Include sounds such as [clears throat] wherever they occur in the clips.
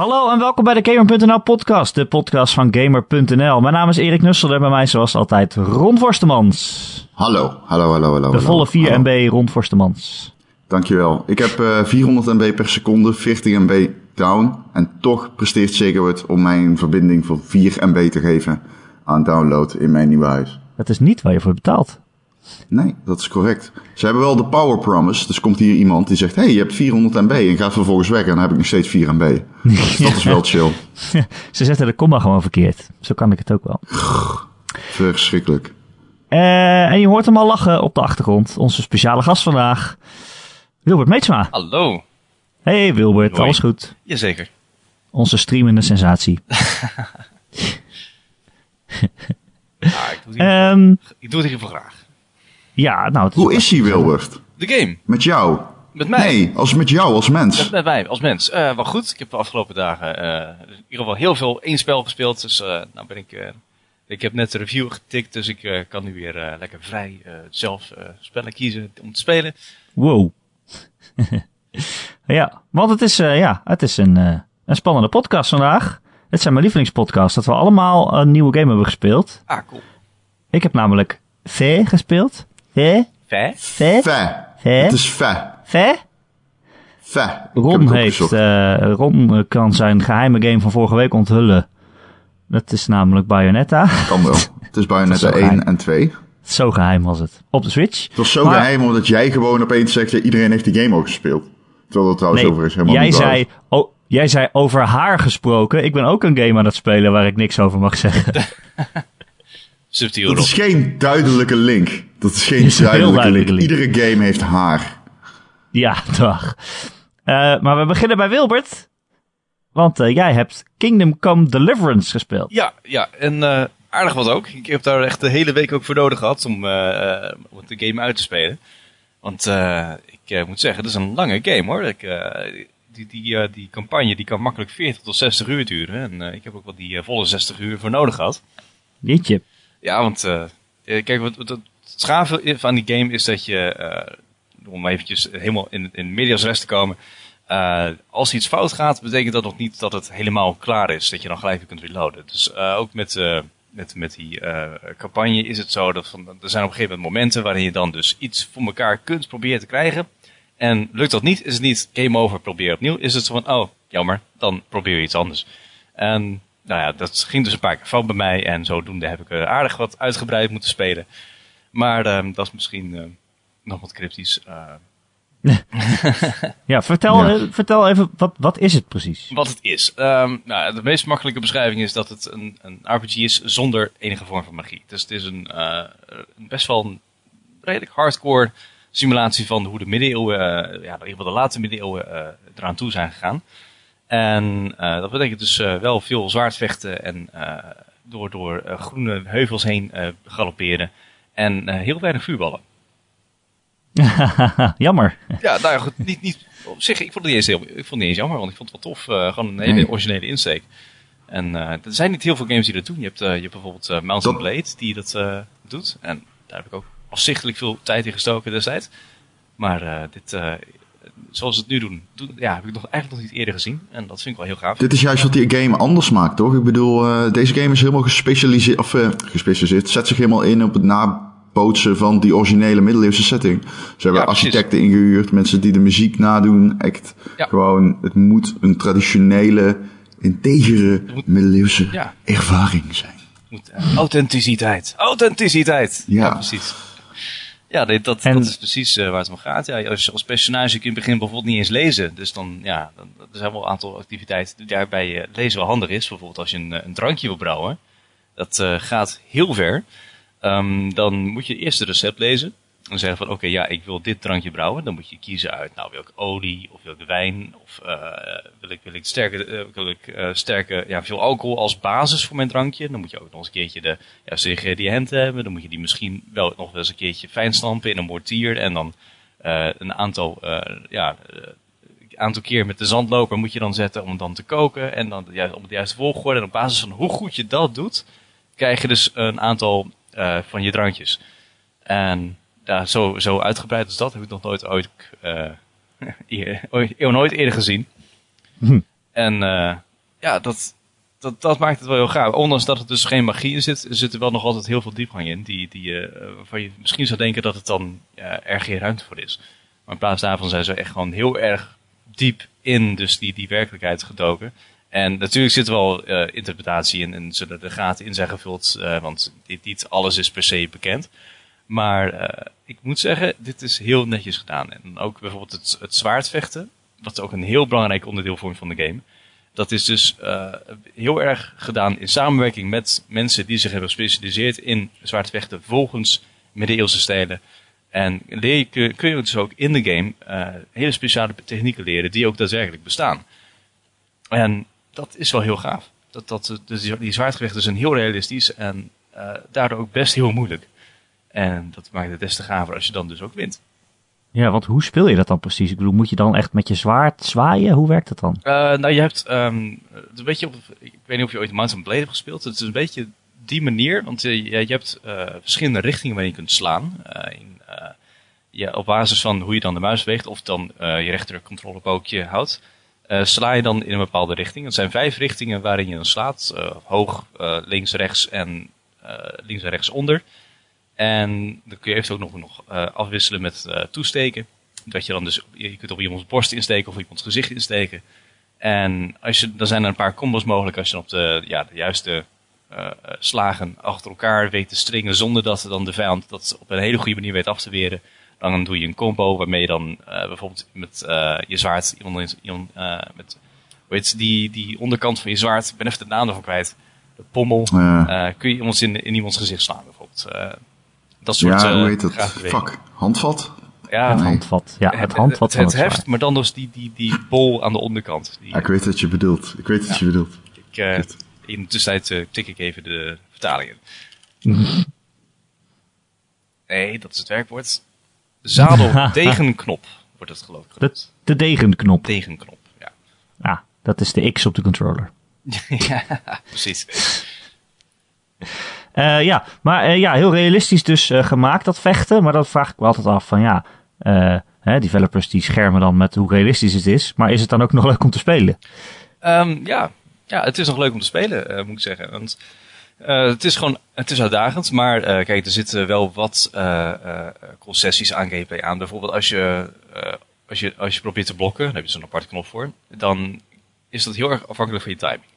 Hallo en welkom bij de Gamer.nl podcast, de podcast van Gamer.nl. Mijn naam is Erik Nussel en bij mij zoals altijd Ron Forstemans. Hallo, hallo, hallo, hallo. De volle 4 MB Ron Forstemans. Dankjewel. Ik heb uh, 400 MB per seconde, 40 MB down. En toch presteert Segawit om mij een verbinding voor 4 MB te geven aan download in mijn nieuwe huis. Dat is niet waar je voor betaalt. Nee, dat is correct. Ze hebben wel de power promise. Dus komt hier iemand die zegt: hey, je hebt 400 MB en gaat vervolgens weg. En dan heb ik nog steeds 4 MB. Dus dat is wel chill. [laughs] Ze zetten de komma gewoon verkeerd. Zo kan ik het ook wel. Verschrikkelijk. Uh, en je hoort hem al lachen op de achtergrond. Onze speciale gast vandaag, Wilbert Meetsma. Hallo. Hey Wilbert, Hoi. alles goed? Jazeker. Onze streamende sensatie. [laughs] [laughs] Ik, doe het Ehm ik doe het hiervoor graag. Ja, nou, het Hoe is hij, Wilbert? De game. Met jou? Met mij. Nee, als met jou als mens. Met, met mij als mens. Eh, wel goed. Ik heb de afgelopen dagen eh, in ieder geval heel veel één spel gespeeld. Dus eh, nou ben ik... eh, ik heb net de review getikt, dus ik eh, kan nu weer eh, lekker vrij eh, zelf eh, spellen kiezen om te spelen. Wow. [laughs] ja, want het is, eh, ja, het is een, eh, een spannende podcast vandaag. Het zijn mijn lievelingspodcasts, dat we allemaal een nieuwe game hebben gespeeld. Ah, cool. Ik heb namelijk Fe gespeeld. Fe? Fe? Fe. Fe? Het is fe. Fe? Fe. Ron heeft, eh, Ron eh, kan zijn geheime game van vorige week onthullen. Dat is namelijk Bayonetta. Kan wel. [laughs] Het is Bayonetta Dat is zo 1 geheim. en 2. Zo geheim was het. Op de Switch. Het was zo Maar- geheim omdat jij gewoon opeens zegt... iedereen heeft die game ook gespeeld. Terwijl er trouwens Nee, over is helemaal jij niet zei, oh, jij zei over haar gesproken. Ik ben ook een game aan het spelen waar ik niks over mag zeggen. [laughs] Subtiel Dat erop. is geen duidelijke link. Dat is geen is duidelijke, duidelijke link. link. Iedere game heeft haar. Ja, [laughs] dag. Eh, maar we beginnen bij Wilbert. Want eh, jij hebt Kingdom Come Deliverance gespeeld. Ja, ja. En eh, aardig wat ook. Ik heb daar echt de hele week ook voor nodig gehad om, eh, eh, om de game uit te spelen. Want eh, ik moet zeggen, het is een lange game hoor. Ik, eh, die, die, die campagne die kan makkelijk 40 tot 60 uur duren. En eh, ik heb ook wel die volle 60 uur voor nodig gehad. Jeetje. Ja, want eh, kijk, wat, het schave van die game is dat je, eh, om eventjes helemaal in, in medias res te komen. eh, als iets fout gaat, betekent dat nog niet dat het helemaal klaar is. Dat je dan gelijk weer kunt reloaden. Dus ook met, met, met die campagne is het zo dat van, er zijn op een gegeven moment momenten waarin je dan dus iets voor elkaar kunt proberen te krijgen. En lukt dat niet, is het niet game over, probeer opnieuw. Is het zo van, oh, jammer, dan probeer je iets anders. En nou ja, dat ging dus een paar keer fout bij mij. En zodoende heb ik er aardig wat uitgebreid moeten spelen. Maar ehm, dat is misschien eh, nog wat cryptisch. eh, [laughs] Ja, vertel, Ja. eh, vertel even, wat, wat is het precies? wat het is. Ehm, nou, de meest makkelijke beschrijving is dat het een, een RPG is zonder enige vorm van magie. Dus het is een, eh, een best wel een redelijk hardcore simulatie van hoe de middeleeuwen, eh, ja, in ieder geval de late middeleeuwen, eh, eraan toe zijn gegaan. En eh, dat betekent dus eh, wel veel zwaardvechten en eh, door, door groene heuvels heen eh, galopperen. En eh, heel weinig vuurballen. [laughs] Jammer. Ja, nou ja, goed, niet, niet, op zich, ik vond het niet eens, heel, ik vond het niet eens jammer, want ik vond het wel tof. eh, gewoon een hele originele insteek. En eh, er zijn niet heel veel games die dat doen. Je hebt, je hebt bijvoorbeeld Mountain Dat- Blade die dat eh, doet. En daar heb ik ook afzichtelijk veel tijd in gestoken destijds. Maar eh, dit, eh, zoals ze het nu doen, ja, heb ik nog, eigenlijk nog niet eerder gezien. En dat vind ik wel heel gaaf. Dit is juist wat die game anders maakt, toch? Ik bedoel, eh, deze game is helemaal gespecialiseerd, of eh, gespecialiseerd, zet zich helemaal in op het nabootsen van die originele middeleeuwse setting. Ze hebben Ja, precies. architecten ingehuurd, mensen die de muziek nadoen. Echt Ja. gewoon, het moet een traditionele, integere moet- middeleeuwse Ja. ervaring zijn. Moet, eh, authenticiteit. Authenticiteit. Ja. precies. Ja, dat, En- dat is precies eh, waar het om gaat. Ja, als als personage kun je in het begin bijvoorbeeld niet eens lezen. Dus dan, ja, dan, er zijn wel een aantal activiteiten waarbij je lezen wel handig is. Bijvoorbeeld als je een, eh, een drankje wil brouwen. Dat eh, gaat heel ver. Ehm, dan moet je eerst het recept lezen. En zeggen van, oké, ja, ik wil dit drankje brouwen. Dan moet je kiezen uit, nou, wil ik olie of wil ik wijn? Of eh, wil ik, wil ik, sterke, eh, wil ik eh, sterke, ja, veel alcohol als basis voor mijn drankje? Dan moet je ook nog eens een keertje de juiste ingrediënten hebben. Dan moet je die misschien wel nog eens een keertje fijn stampen in een mortier. En dan een aantal, ja, aantal keer met de zandloper moet je dan zetten om het dan te koken. En dan ja, op de juiste volgorde. En op basis van hoe goed je dat doet, krijg je dus een aantal van je drankjes. En ja, zo, zo uitgebreid als dat heb ik nog nooit ooit, [laughs] eer- ooit, nooit eerder gezien. Hm. En eh, ja, dat, dat, dat maakt het wel heel gaaf. Ondanks dat er dus geen magie in zit, zit er wel nog altijd heel veel diepgang in. Die, die, uh, waarvan je misschien zou denken dat het dan ja, er geen ruimte voor is. Maar in plaats daarvan zijn ze echt gewoon heel erg diep in dus die, die werkelijkheid gedoken. En natuurlijk zit er wel uh, interpretatie in en zullen de gaten in zijn gevuld, uh, want dit, niet alles is per se bekend. Maar uh, ik moet zeggen, dit is heel netjes gedaan. En ook bijvoorbeeld het, zwaardvechten, wat ook een heel belangrijk onderdeel vormt van de game. Dat is dus heel erg gedaan in samenwerking met mensen die zich hebben gespecialiseerd in zwaardvechten volgens middeleeuwse stijlen. En leer kun, je dus ook in de game hele speciale technieken leren die ook daadwerkelijk bestaan. En dat is wel heel gaaf. Dat, dat, dus die zwaardgevechten zijn heel realistisch en daardoor ook best heel moeilijk. En dat maakt het des te gaver als je dan dus ook wint. Ja, want hoe speel je dat dan precies? Ik bedoel, moet je dan echt met je zwaard zwaaien? Hoe werkt dat dan? Uh, nou, je hebt um, een beetje op, ik weet niet of je ooit Mountain Blade hebt gespeeld. Het is een beetje die manier, want je, je hebt uh, verschillende richtingen waarin je kunt slaan. in, ja, op basis van hoe je dan de muis beweegt, of dan je rechtercontrolepookje houdt uh, sla je dan in een bepaalde richting. Het zijn vijf richtingen waarin je dan slaat. Uh, hoog, uh, links, rechts en links en rechts onder. En dan kun je even ook nog, nog afwisselen met toesteken. Dat je dan dus, je kunt op iemands borst insteken of op iemands gezicht insteken. En als je, dan zijn er een paar combos mogelijk als je op de, ja, de juiste slagen achter elkaar weet te stringen. Zonder dat dan de vijand dat op een hele goede manier weet af te weren. Dan doe je een combo waarmee je dan bijvoorbeeld met je zwaard iemand, iemand met weet die, die onderkant van je zwaard, ik ben even de naam ervan kwijt, de pommel, ja. kun je iemand in, in iemands gezicht slaan bijvoorbeeld. Dat soort Ja, hoe heet dat? Fuck, handvat? Ja, het handvat. Ja, het, handvat het, het, het heft, maar dan dus die, die, die bol aan de onderkant. Die, ja, ik weet wat je bedoelt. Ik weet wat ja. je bedoelt. Ik, in de tussentijd tik ik even de vertalingen. [laughs] nee, dat is het werkwoord. Zadel [laughs] degenknop wordt het geloof ik de, de degenknop. Degenknop, ja. Ah, dat is de X op de controller. [laughs] ja, precies. Uh, ja, maar uh, ja, heel realistisch dus uh, gemaakt dat vechten. Maar dat vraag ik me altijd af van ja, hè, developers die schermen dan met hoe realistisch het is. Maar is het dan ook nog leuk om te spelen? Um, ja. ja, het is nog leuk om te spelen moet ik zeggen. Want het is gewoon, het is uitdagend, maar kijk, er zitten wel wat concessies aan gameplay aan. Bijvoorbeeld als je, als je, als je probeert te blokken, daar heb je zo'n aparte knop voor, dan is dat heel erg afhankelijk van je timing.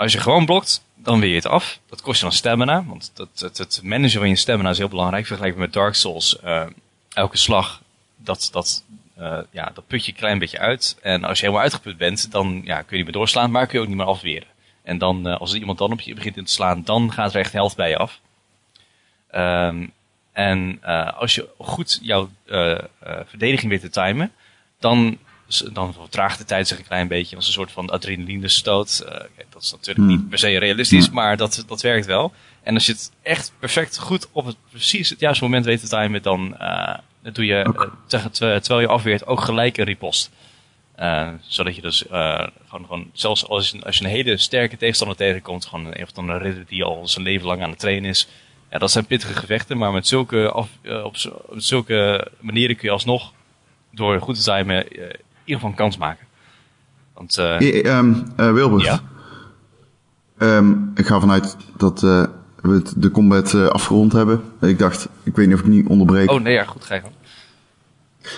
Als je gewoon blokt, dan weer je het af. Dat kost je dan stamina, want dat, het, het managen van je stamina is heel belangrijk. Vergelijkbaar met Dark Souls, elke slag, dat, dat, ja, dat put je een klein beetje uit. En als je helemaal uitgeput bent, dan ja, kun je niet meer doorslaan, maar kun je ook niet meer afweren. En dan, uh, als iemand dan op je begint in te slaan, dan gaat er echt helft bij je af. Um, en als je goed jouw verdediging weet te timen, dan, dan vertraagt de tijd zich een klein beetje als een soort van adrenaline stoot. dat is natuurlijk niet per se realistisch, maar dat, dat werkt wel. En als je het echt perfect goed op het precies het juiste moment weet te timen, dan doe je, terwijl je afweert, ook gelijk een ripost. Uh, zodat je dus gewoon, gewoon, zelfs als je, als je een hele sterke tegenstander tegenkomt, gewoon een, of dan een ridder die al zijn leven lang aan het trainen is. Ja, dat zijn pittige gevechten, maar met zulke, af, op, op, zulke manieren kun je alsnog, door goed te timen, ieder geval een kans maken. Want, uh, um, Wilbert, ja? um, ik ga vanuit dat we de combat afgerond hebben. Ik dacht, ik weet niet of ik niet onderbreek. Oh nee, ja, goed, ga je gang.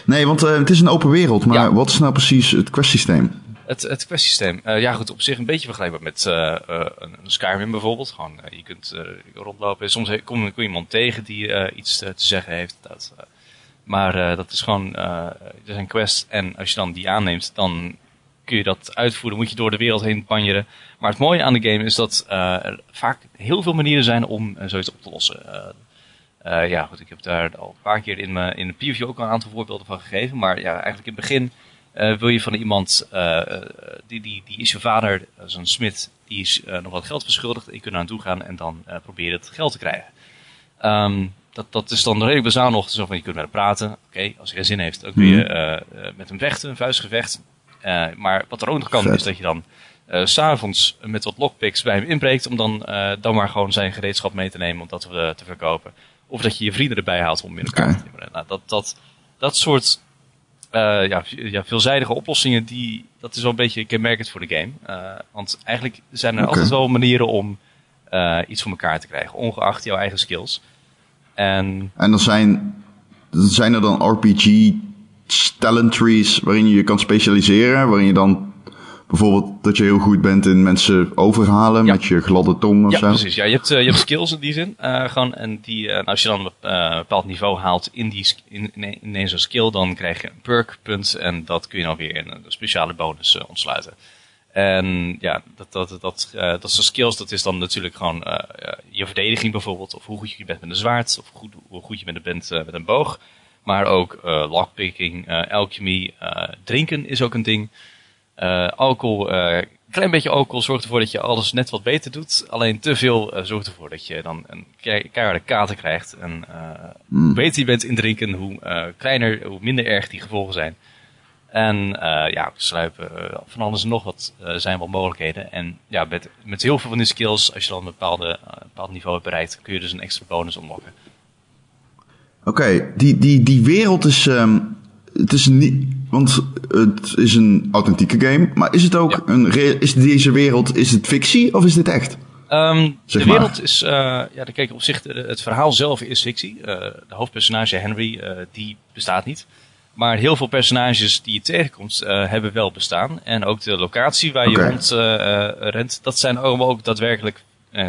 Nee, want uh, het is een open wereld, maar ja. wat is nou precies het questsysteem? Het, het questsysteem, uh, ja goed, op zich een beetje vergelijkbaar met uh, een Skyrim bijvoorbeeld. Gewoon, je kunt rondlopen, soms kom je iemand tegen die iets te zeggen heeft. Dat, maar dat is gewoon, er zijn quests en als je dan die aanneemt, dan kun je dat uitvoeren, moet je door de wereld heen banjeren. Maar het mooie aan de game is dat er vaak heel veel manieren zijn om zoiets op te lossen. Uh, ja, goed, ik heb daar al een paar keer in, mijn, in de preview ook al een aantal voorbeelden van gegeven. Maar ja, eigenlijk in het begin uh, wil je van iemand, uh, die, die, die is je vader, zo'n smid, die is nog wat geld verschuldigd. Je kunt naar hem toe gaan en dan probeer je het geld te krijgen. Um, dat, dat is dan redelijk bazaal nog, zo van je kunt met hem praten. Oké, okay, als hij geen zin heeft, dan kun je met hem vechten, een vuistgevecht. maar wat er ook nog kan, Vet. is dat je dan uh, s'avonds met wat lockpicks bij hem inbreekt. Om dan, uh, dan maar gewoon zijn gereedschap mee te nemen om dat te, te verkopen. Of dat je je vrienden erbij haalt om in elkaar okay. te timmeren. Nou, dat, dat, dat soort eh, ja, ja, veelzijdige oplossingen, die, dat is wel een beetje kenmerkend voor de game. Eh, want eigenlijk zijn er altijd wel manieren om eh, iets voor elkaar te krijgen, ongeacht jouw eigen skills. En En dan zijn, zijn er dan RPG talent trees waarin je je kan specialiseren. Waarin je dan bijvoorbeeld dat je heel goed bent in mensen overhalen Ja. met je gladde tong of ja, zo. precies. Ja, je, hebt, eh, je hebt skills in die zin. gewoon, en die, eh, nou, als je dan een bepaald niveau haalt in, die, in, in, in een zo'n skill, dan krijg je een perk punt. En dat kun je dan weer in een speciale bonus ontsluiten. En ja, dat, dat, dat, eh, dat soort skills, dat is dan natuurlijk gewoon eh, eh, je verdediging bijvoorbeeld. Of hoe goed je bent met een zwaard. Of goed, hoe goed je bent, bent met een boog. Maar ook lockpicking, alchemy, drinken is ook een ding. Alcohol, een klein beetje alcohol zorgt ervoor dat je alles net wat beter doet. Alleen te veel zorgt ervoor dat je dan een kei- keiharde kater krijgt. En eh, hoe beter je bent in drinken, hoe kleiner, hoe minder erg die gevolgen zijn. En eh, ja, sluipen, eh, van alles en nog wat eh, zijn wel mogelijkheden. En ja, met, met heel veel van die skills, als je dan een bepaalde, bepaald niveau hebt bereikt, kun je dus een extra bonus unlocken. Oké, die, die, die wereld is. ehm, het is niet. Want het is een authentieke game. Maar is het ook Ja. een. Is deze wereld. Is het fictie of is dit echt? Ehm, Zeg de maar. wereld is, eh, ja, kijk op zich, het verhaal zelf is fictie. Eh, de hoofdpersonage Henry, die bestaat niet. Maar heel veel personages die je tegenkomt, eh, hebben wel bestaan. En ook de locatie waar je rond eh, eh, rent, dat zijn allemaal ook daadwerkelijk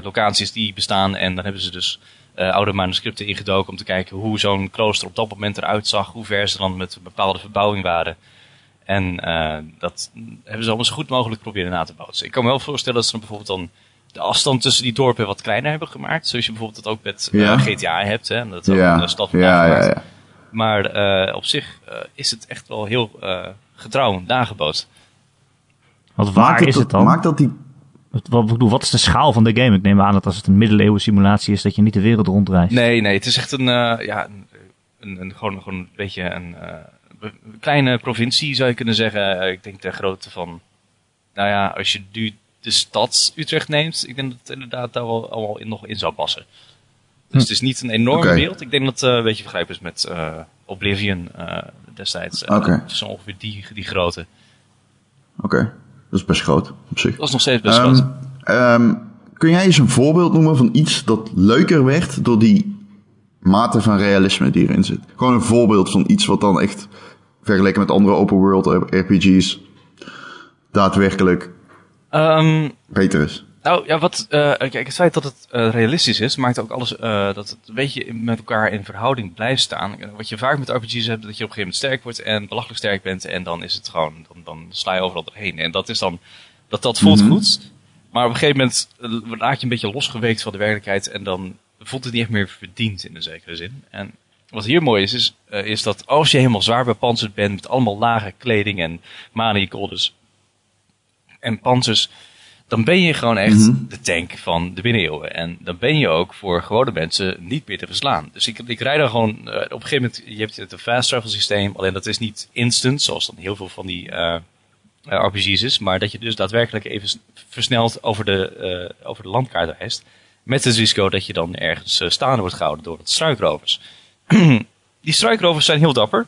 locaties die bestaan. En dan hebben ze dus oude manuscripten ingedoken om te kijken hoe zo'n klooster op dat moment eruit zag. Hoe ver ze dan met een bepaalde verbouwing waren. En dat hebben ze allemaal zo goed mogelijk proberen na te bouwen. Dus ik kan me wel voorstellen dat ze dan bijvoorbeeld dan de afstand tussen die dorpen wat kleiner hebben gemaakt. Zoals je bijvoorbeeld dat ook met Ja. GTA hebt. Hè, en dat ook Ja, een stad ja, ja, gemaakt. ja. Maar eh, op zich eh, is het echt wel heel eh, getrouw nagebootst. Want waar Maakt is het dan? Maakt dat die. Wat, wat, bedoel, wat is de schaal van de game? Ik neem aan dat als het een middeleeuwen simulatie is, dat je niet de wereld rondreist. Nee, nee, het is echt een, eh, ja, een, een, een- gewoon, gewoon een beetje een eh, kleine provincie zou je kunnen zeggen. Ik denk de grootte van, nou ja, als je nu de stad Utrecht neemt, ik denk dat het inderdaad daar wel allemaal in, nog in zou passen. Dus het is niet een enorme Oké. wereld. Ik denk dat het eh, een beetje vergelijkbaar is met eh, Oblivion eh, destijds. Eh, Oké. Het is ongeveer die, die grootte. Oké, dat is best groot op zich. Dat is nog steeds best Ehm, groot. ehm, kun jij eens een voorbeeld noemen van iets dat leuker werd door die mate van realisme die erin zit? Gewoon een voorbeeld van iets wat dan echt vergeleken met andere open world RPG's daadwerkelijk Ehm, beter is. Nou ja, wat, eh, kijk, het feit dat het eh, realistisch is, maakt ook alles eh, dat het een beetje met elkaar in verhouding blijft staan. Wat je vaak met RPG's hebt, dat je op een gegeven moment sterk wordt en belachelijk sterk bent en dan is het gewoon, dan, dan sla je overal doorheen. En dat is dan, dat, dat voelt Mhm. goed, maar op een gegeven moment raak je een beetje losgeweekt van de werkelijkheid en dan voelt het niet echt meer verdiend in een zekere zin. En wat hier mooi is, is, eh, is dat als je helemaal zwaar bepanserd bent met allemaal lage kleding en manicoldes en panzers, dan ben je gewoon echt Mhm. de tank van de middeleeuwen. En dan ben je ook voor gewone mensen niet meer te verslaan. Dus ik, ik rijd dan gewoon, eh, op een gegeven moment, je hebt het een fast travel systeem, alleen dat is niet instant, zoals dan heel veel van die eh, eh, RPG's is, maar dat je dus daadwerkelijk even versneld over de, eh, over de landkaart reist. Met het risico dat je dan ergens staande wordt gehouden door wat struikrovers. [clears throat] die struikrovers zijn heel dapper,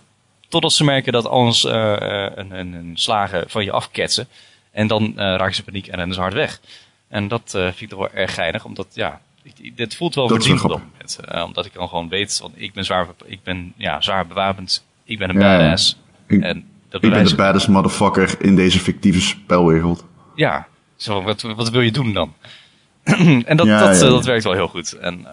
totdat ze merken dat alles een, een, een slagen van je afketsen. En dan eh raken ze in paniek en rennen ze hard weg. En dat eh, vind ik toch wel erg geinig, omdat ja, ik- dit voelt wel verdiend op dat moment. Eh, omdat ik dan gewoon weet, want ik ben zwaar, ik ben, ja, zwaar bewapend, ik ben een Ja, badass. Ik, en dat ik ben de baddest motherfucker in deze fictieve spelwereld. ja, zo, wat, wat wil je doen dan? [clears throat] en dat, Ja, dat, ja, dat werkt wel heel goed. En,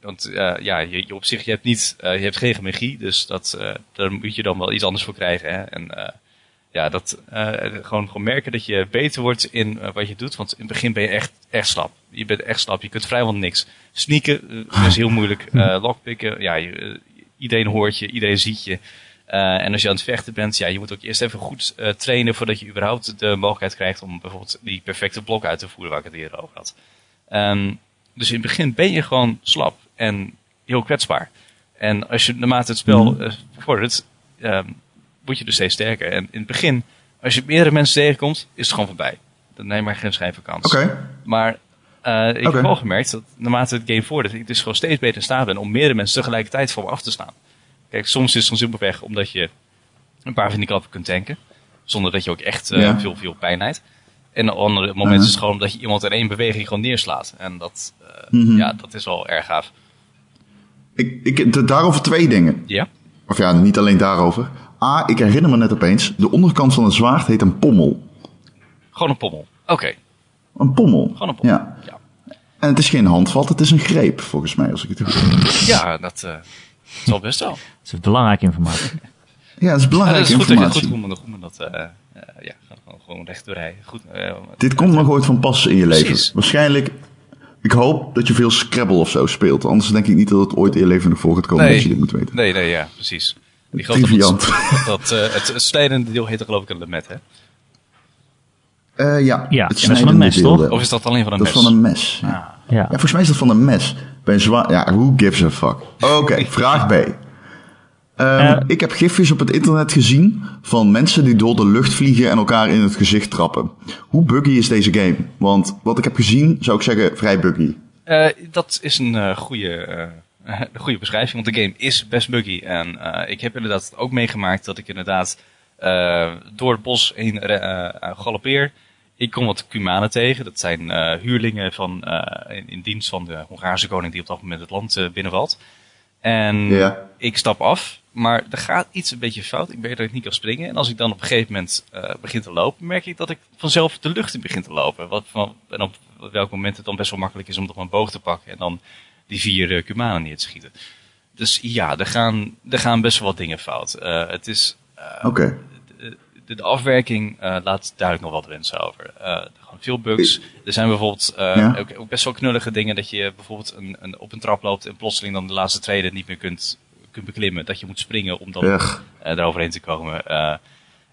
want ja, je, je op zich, je hebt, niet, je hebt geen magie, dus dat, daar moet je dan wel iets anders voor krijgen. Hè? En ja, dat, eh, gewoon, gewoon merken dat je beter wordt in eh, wat je doet. Want in het begin ben je echt, echt slap. Je bent echt slap, je kunt vrijwel niks. Sneaken eh, is heel moeilijk. Eh [laughs] lockpicken, ja, je, iedereen hoort je, iedereen ziet je. Eh, en als je aan het vechten bent, ja, je moet ook eerst even goed eh, trainen voordat je überhaupt de mogelijkheid krijgt om bijvoorbeeld die perfecte blok uit te voeren waar ik het eerder over had. Ehm, dus in het begin ben je gewoon slap en heel kwetsbaar. En als je naarmate het spel Mhm. vordert, ehm, word je dus steeds sterker. En in het begin, als je meerdere mensen tegenkomt, is het gewoon voorbij. Dan neem maar geen schijn van kans. Oké. Maar eh, ik heb wel gemerkt dat naarmate het game vordert, ik dus gewoon steeds beter in staat ben om meerdere mensen tegelijkertijd voor me af te staan. Kijk, soms is het dan simpelweg omdat je een paar van die klappen kunt tanken. Zonder dat je ook echt eh, Ja. veel, veel pijn lijdt. En op andere momenten Uh-huh. is het gewoon omdat je iemand in één beweging gewoon neerslaat. En dat, eh, Mhm. ja, dat is wel erg gaaf. Ik, ik, de- daarover twee dingen. Ja? Of ja, niet alleen daarover. A, ik herinner me net opeens, de onderkant van het zwaard heet een pommel. Gewoon een pommel. Oké, Een pommel. gewoon een pommel. Ja. ja. En het is geen handvat, het is een greep, volgens mij, als ik het goed heb. Ja, dat eh zal best wel. Dat is belangrijke informatie. Ja, dat is Ja, belangrijke dat is goed dat je informatie. goed men, hoe men dat, eh eh, ja, gewoon, gewoon recht doorrijden. Goed, eh, Dit komt nog ooit van pas in je leven. Precies. Waarschijnlijk, ik hoop dat je veel Scrabble of zo speelt. Anders denk ik niet dat het ooit in je leven nog voor gaat komen Nee. als je dit moet weten. Nee, nee, ja, precies. Die grote Triviant. [laughs] Dat, eh, het, het slijdende deel heet er geloof ik een lemet, hè? Eh, ja, Ja, het dat is van een mes, deel toch? wel. Of is dat alleen van een dat mes? is van een mes. Ja. Ah, Ja. Ja, volgens mij is dat van een mes. Bij een zwaar... Ja, who gives a fuck? Oké, [laughs] vraag B. Ehm, Eh. ik heb gifjes op het internet gezien van mensen die door de lucht vliegen en elkaar in het gezicht trappen. Hoe buggy is deze game? Want wat ik heb gezien, zou ik zeggen, vrij buggy. Eh, dat is een eh, goede, een [laughs] goede beschrijving, want de game is best buggy. En eh, ik heb inderdaad ook meegemaakt dat ik inderdaad eh, door het bos heen eh, galoppeer. Ik kom wat Cumanen tegen. Dat zijn huurlingen van, in, in dienst van de Hongaarse koning die op dat moment het land binnenvalt. En Ja. ik stap af, maar er gaat iets een beetje fout. Ik weet dat ik niet kan springen. En als ik dan op een gegeven moment eh, begin te lopen, merk ik dat ik vanzelf de lucht in begin te lopen. Wat, van, en op welk moment het dan best wel makkelijk is om toch mijn boog te pakken en dan die vier uh, Cumanen neer te schieten. Dus ja, er gaan, er gaan best wel wat dingen fout. Eh, het is, eh, de, de afwerking eh, laat duidelijk nog wat wensen over. Eh, er gaan veel bugs. Er zijn bijvoorbeeld eh, Ja. ook, ook best wel knullige dingen dat je bijvoorbeeld een, een, op een trap loopt en plotseling dan de laatste treden niet meer kunt, kunt beklimmen. Dat je moet springen om dan eh eroverheen te komen.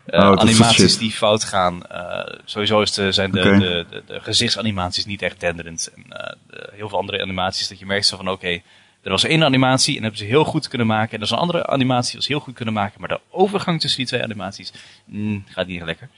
Eh, Oh, animaties die fout gaan. eh, sowieso is de, zijn de, de, de, gezichtsanimaties niet echt denderend. En eh, de- heel veel andere animaties dat je merkt zo van oké, er was één animatie en hebben ze heel goed kunnen maken. En er is een andere animatie die was heel goed kunnen maken. Maar de overgang tussen die twee animaties mm, gaat niet lekker.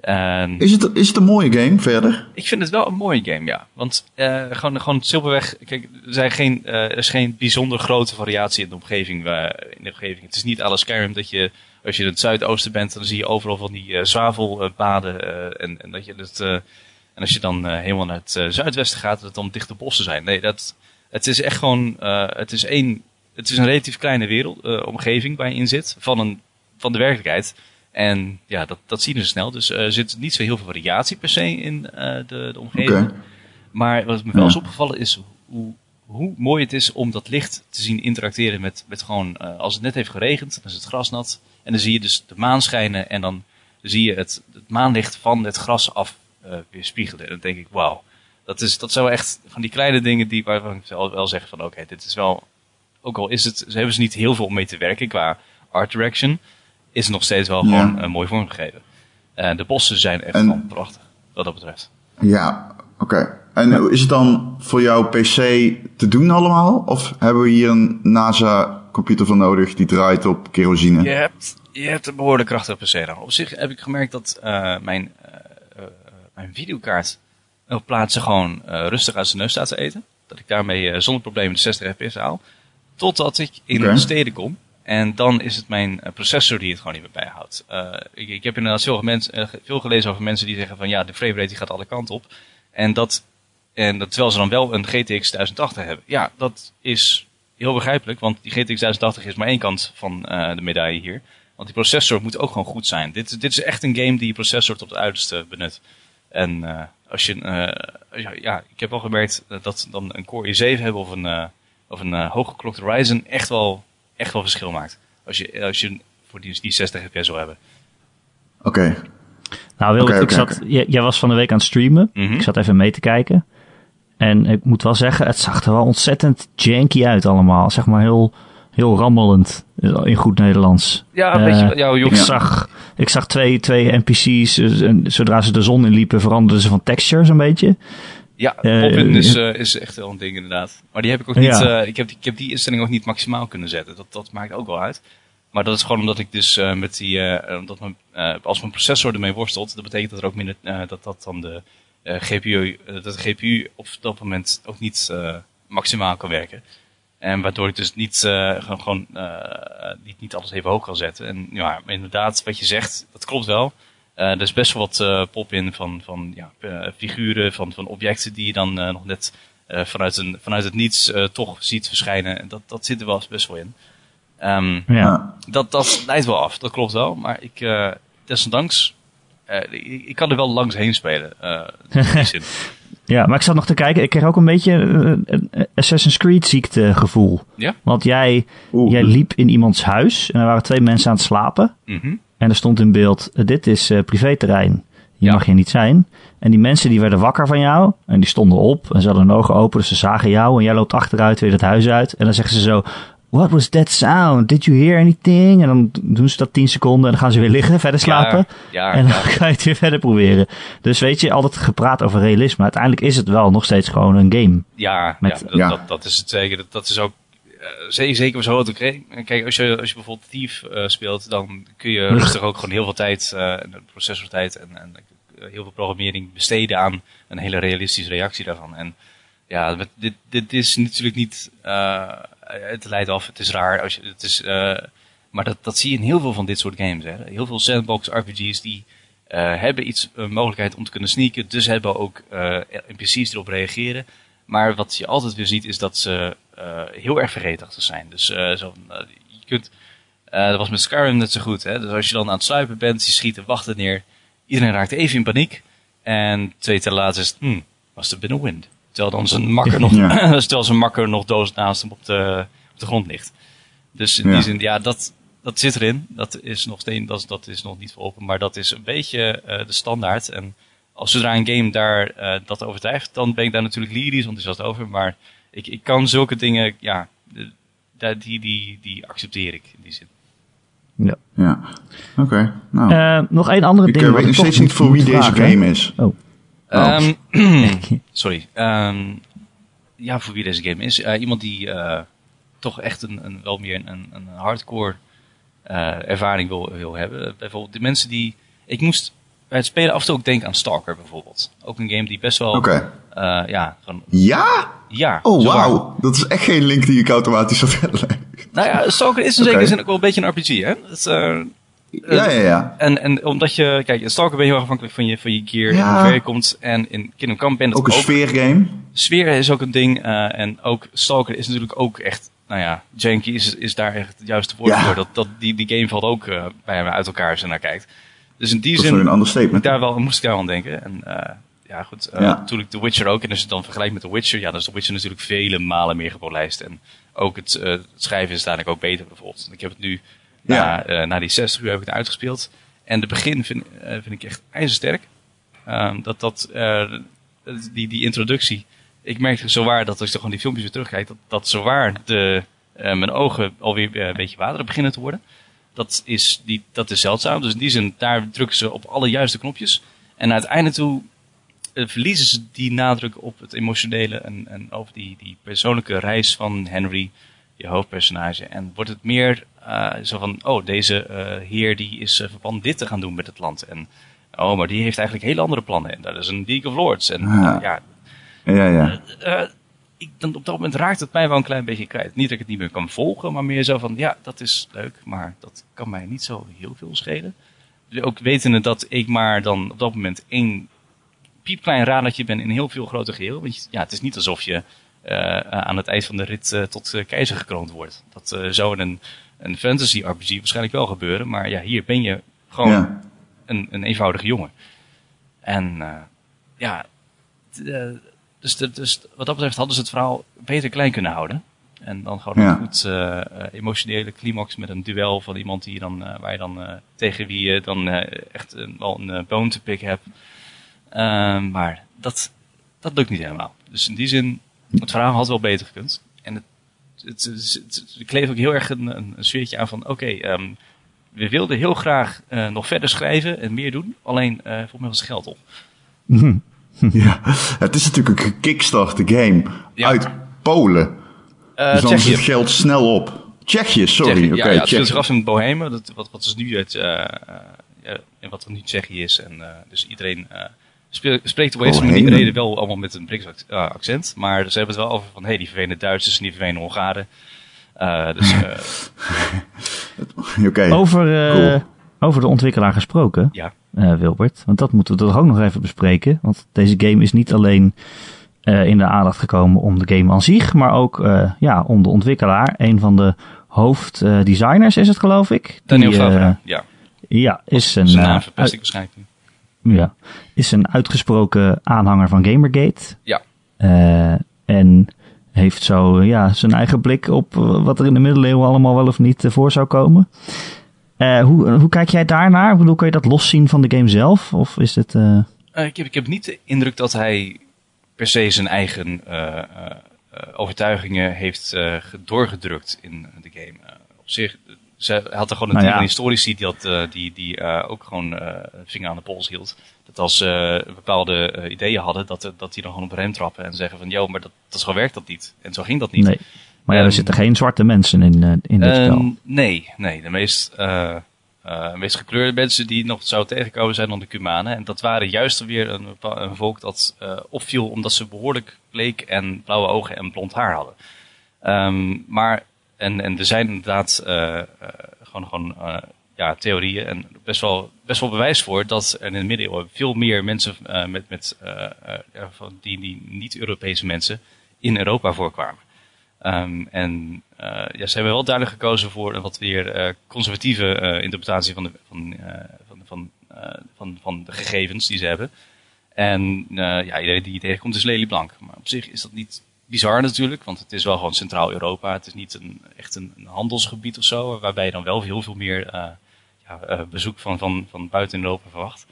En Is het, is het een mooie game verder? ik vind het wel een mooie game, ja. Want gewoon, gewoon simpelweg, kijk, er, zijn geen, er is geen bijzonder grote variatie in de omgeving. eh, in de omgeving. Het is niet alle Skyrim dat je, als je in het zuidoosten bent, dan zie je overal van die eh, zwavelbaden. eh, en, en, dat je het, eh, en als je dan helemaal naar het zuidwesten gaat, dat het dan dichte bossen zijn. Nee, dat, het is echt gewoon, het is één, het is een relatief kleine wereld, omgeving waar je in zit, van, een, van de werkelijkheid. En ja, dat, dat zien we snel. Dus er zit niet zo heel veel variatie per se in de, de omgeving. Maar wat me wel is opgevallen is hoe, hoe mooi het is om dat licht te zien interacteren met, met gewoon, als het net heeft geregend, dan is het gras nat. En dan zie je dus de maan schijnen en dan zie je het, het maanlicht van het gras af eh, weer spiegelen. En dan denk ik, wauw. Dat, is, dat zijn wel echt van die kleine dingen die, waarvan ik wel, wel zeg van oké, dit is wel, ook al is het, ze hebben ze niet heel veel om mee te werken qua art direction, is het nog steeds wel Ja. gewoon eh, mooi vormgegeven. En de bossen zijn echt En- prachtig, wat dat betreft. Ja, oké. En is het dan voor jouw PC te doen allemaal? Of hebben we hier een NASA-computer voor nodig die draait op kerosine? Je hebt, je hebt een behoorlijk krachtige PC dan. Op zich heb ik gemerkt dat eh, mijn, eh, mijn videokaart op plaatsen gewoon rustig uit zijn neus staat te eten. Dat ik daarmee zonder problemen de 60 fps haal. Totdat ik in Oké. steden kom. En dan is het mijn processor die het gewoon niet meer bijhoudt. Ik, ik heb inderdaad veel, mensen, veel gelezen over mensen die zeggen van ja, de framerate die gaat alle kanten op. En dat, en dat terwijl ze dan wel een GTX 1080 hebben. Ja, dat is heel begrijpelijk, want die GTX 1080 is maar één kant van eh, de medaille hier. Want die processor moet ook gewoon goed zijn. Dit, dit is echt een game die je processor tot het uiterste benut. En eh, als je, eh, ja, ja, ik heb wel gemerkt dat dan een Core i7 hebben of een, of een hooggeklokte Ryzen echt wel, echt wel verschil maakt. Als je, als je voor die, die 60 fps wil hebben. Oké. Nou, Wilbert, Oké, ik oké, zat, j- jij was van de week aan het streamen. Mhm. Ik zat even mee te kijken. En ik moet wel zeggen, het zag er wel ontzettend janky uit allemaal. Zeg maar heel, heel rammelend in goed Nederlands. Ja, een Eh, beetje, ja, joh, Ik zag, ik zag twee, twee NPC's. eh, en zodra ze de zon in liepen, veranderden ze van textures een beetje. Ja, Eh, pop-in is, ja. eh, is echt wel een ding inderdaad. Maar die heb ik ook niet, Ja. eh, ik, heb, die- ik heb die instelling ook niet maximaal kunnen zetten. Dat, dat maakt ook wel uit. Maar dat is gewoon omdat ik dus eh, met die, eh, omdat mijn, eh, als mijn processor ermee worstelt, dat betekent dat er ook minder, eh, dat dat dan de eh, GPU, eh, dat de GPU op dat moment ook niet eh, maximaal kan werken. En waardoor ik dus niet, uh, gewoon, gewoon uh, niet, niet alles even hoog kan zetten. En ja, inderdaad, wat je zegt, dat klopt wel. Uh, er is best wel wat pop in van, van ja, figuren, van, van objecten die je dan nog net vanuit, een, vanuit het niets toch ziet verschijnen. En dat, dat zit er wel best wel in. Um, ja. dat, dat leidt wel af, dat klopt wel. Maar ik, desondanks, ik, ik, kan er wel langs heen spelen. in die [laughs] zin. Ja, maar ik zat nog te kijken. Ik kreeg ook een beetje een Assassin's Creed ziekte gevoel. Ja? Want jij, jij liep in iemands huis en er waren twee mensen aan het slapen. Mm En er stond in beeld, dit is uh, privéterrein. Hier mag je niet zijn. En die mensen die werden wakker van jou. En die stonden op en ze hadden hun ogen open. Dus ze zagen jou. En jij loopt achteruit weer het huis uit. En dan zeggen ze zo, What was that sound? Did you hear anything? En dan doen ze dat 10 seconden en dan gaan ze weer liggen, verder slapen. Ja, en dan ja. [laughs] ga je het weer verder proberen. Dus weet je, altijd gepraat over realisme. Uiteindelijk is het wel nog steeds gewoon een game. Ja, Met- ja, dat, Dat, dat is het zeker. Dat, dat is ook eh, zeker, grote game. Kijk, als je, als je bijvoorbeeld Thief eh, speelt, dan kun je [laughs] rustig ook gewoon heel veel tijd, eh processortijd en, en heel veel programmering besteden aan een hele realistische reactie daarvan. En ja, met- dit, dit is natuurlijk niet, eh, het leidt af, het is raar. Als je, het is, eh, maar dat, dat zie je in heel veel van dit soort games. Hè. Heel veel sandbox RPG's die eh, hebben iets, een mogelijkheid om te kunnen sneaken, dus hebben ook eh, NPC's erop reageren. Maar wat je altijd weer ziet is dat ze eh, heel erg vergeetachtig zijn. Dus eh, zo, eh, je kunt, eh, dat was met Skyrim net zo goed. Hè? Dus als je dan aan het sluipen bent, je schiet de wachten neer. Iedereen raakt even in paniek. En twee tellen later is hmm, must have been a wind. Terwijl dan zijn makker nog, Ja. [laughs] terwijl zijn makker nog doos naast hem op de, op de grond ligt. Dus in Ja. die zin, ja, dat, dat zit erin. Dat is nog steeds, dat, is- dat is nog niet open, maar dat is een beetje eh, de standaard. En als zodra een game daar eh, dat overtuigt, dan ben ik daar natuurlijk lyrisch enthousiast over. Maar ik, ik kan zulke dingen, ja, da- die, die, die accepteer ik in die zin. Ja. Ja. Oké. Nou. Eh, nog één andere ik ding. wat weet nog steeds niet voor wie deze vragen. game is. Oh. Oh. Ehm, [clears throat] sorry. Ehm, ja, voor wie deze game is. Eh, iemand die eh, toch echt een, een, wel meer een, een hardcore eh, ervaring wil, wil hebben. Bijvoorbeeld de mensen die... Ik moest bij het spelen af en toe ook denken aan Stalker bijvoorbeeld. Ook een game die best wel... Oké. ja, gewoon... Ja? Ja, Oh, wauw. Dat is echt geen link die ik automatisch had. Nou ja, Stalker is in Oké. zekere zin ook wel een beetje een RPG, hè? Het, Ja, ja, ja. en, en omdat je... Kijk, in Stalker ben je heel afhankelijk van je, van je gear Ja. en hoe ver je komt. En in Kingdom Come ben dat Ook een ook. sfeergame. Sfeer is ook een ding. eh, en ook Stalker is natuurlijk ook echt. Nou ja, janky is, is daar echt het juiste woord Ja. voor. Dat, dat, die, die game valt ook eh, bij me uit elkaar als je naar kijkt. Dus in die Dat zin een ander statement. daar wel, moest ik daar aan denken. En eh, ja, goed. eh, Ja. Natuurlijk The Witcher ook. En als je het dan vergelijkt met The Witcher, ja, dan is The Witcher natuurlijk vele malen meer gepolijst. En ook het, eh, het schrijven is dadelijk ook beter bijvoorbeeld. Ik heb het nu, Ja. eh, na die 60 uur heb ik het uitgespeeld. En de begin vind, eh, vind ik echt ijzersterk. Ehm, dat, dat, eh, die, die introductie. Ik merkte zowaar dat als ik gewoon die filmpjes weer terugkijk, dat, dat zowaar de, mijn ogen alweer een beetje waterig beginnen te worden. Dat is, die, dat is zeldzaam. Dus in die zin, daar drukken ze op alle juiste knopjes. En uiteindelijk toe eh, verliezen ze die nadruk op het emotionele en, en over die, die persoonlijke reis van Henry, je hoofdpersonage. En wordt het meer eh, zo van, oh, deze eh, heer die is uh, dit te gaan doen met het land. En oh, maar die heeft eigenlijk hele andere plannen. En dat is een League of Lords. En ja, Ja, ja. ik, dan op dat moment raakt het mij wel een klein beetje kwijt. Niet dat ik het niet meer kan volgen, maar meer zo van, ja, dat is leuk, maar dat kan mij niet zo heel veel schelen. Ook wetende dat ik maar dan op dat moment één piepklein radertje ben in heel veel groter geheel. Want ja, het is niet alsof je aan het eind van de rit tot keizer gekroond wordt. Dat zou een, een fantasy RPG waarschijnlijk wel gebeuren, maar ja, hier ben je gewoon ja. een, een eenvoudige jongen. En eh, ja, eh, dus, dus wat dat betreft hadden ze het verhaal beter klein kunnen houden. En dan gewoon Ja. een goed eh, emotionele climax met een duel van iemand die dan, waar je dan, tegen wie je dan echt een, wel een bone to pick hebt. Ehm, maar dat, dat lukt niet helemaal. Dus in die zin, het verhaal had wel beter gekund. Het, het, kleeft ook heel erg een, een, sfeertje aan van, oké, ehm, we wilden heel graag eh, nog verder schrijven en meer doen. Alleen, eh volgens mij was het geld op. [laughs] ja. Het is natuurlijk een gekickstarte game Ja. uit Polen. Eh dus dan is het geld snel op. Tsjechië, sorry. Tsjechië, Oké, ja, ja, het speelt zich af in Bohemen, dat, wat, wat dus nu het, en wat er nu Tsjechië is. En, dus iedereen, spreekt de Wales om die reden wel allemaal met een Brits accent. Maar ze hebben het wel over van, hé, hey, die vervelende Duitsers en die vervelende Hongaren. dus, [laughs] okay. over, over de ontwikkelaar gesproken, ja. Wilbert. Want dat moeten we toch ook nog even bespreken. Want deze game is niet alleen in de aandacht gekomen om de game aan zich, maar ook ja, om de ontwikkelaar. Een van de hoofddesigners is het, geloof ik. Daniel Favre, ja. Ja, is een... Zijn naam verpest ik waarschijnlijk niet. Ja, is een uitgesproken aanhanger van Gamergate. Ja. Uh, en heeft zo ja, zijn eigen blik op wat er in de middeleeuwen allemaal wel of niet voor zou komen. Uh, hoe, hoe kijk jij daarnaar? Hoe kun je dat loszien van de game zelf? Of is het... Uh... ik, heb, ik heb niet de indruk dat hij per se zijn eigen overtuigingen heeft doorgedrukt in de game. op zich, ze had er gewoon een nou historici die, dat, uh, die, die uh, ook gewoon uh, vinger aan de pols hield. Dat als ze bepaalde ideeën hadden, dat, dat die dan gewoon op rem trappen en zeggen van, joh, maar dat, dat zo werkt dat niet. En zo ging dat niet. Nee. Maar ja, er zitten geen zwarte mensen in, in dit spel. Nee, nee. De meest, meest gekleurde mensen die nog zou tegenkomen zijn dan de Cumanen. En dat waren juist weer een, een volk dat opviel omdat ze behoorlijk bleek en blauwe ogen en blond haar hadden. Um, maar en, en er zijn inderdaad uh, gewoon, gewoon uh, ja, theorieën en best wel, best wel bewijs voor dat er in de middeleeuwen veel meer mensen met, met, die, die niet-Europese mensen in Europa voorkwamen. Um, en ja, ze hebben wel duidelijk gekozen voor een wat weer conservatieve interpretatie van de, van, van, van, van, van de gegevens die ze hebben. En ja, iedereen die tegenkomt is lelieblank. Maar op zich is dat niet bizar natuurlijk, want het is wel gewoon Centraal-Europa. Het is niet een, echt een, handelsgebied of zo, waarbij je dan wel heel veel meer uh, ja, uh, bezoek van, van, van buiten Europa verwacht.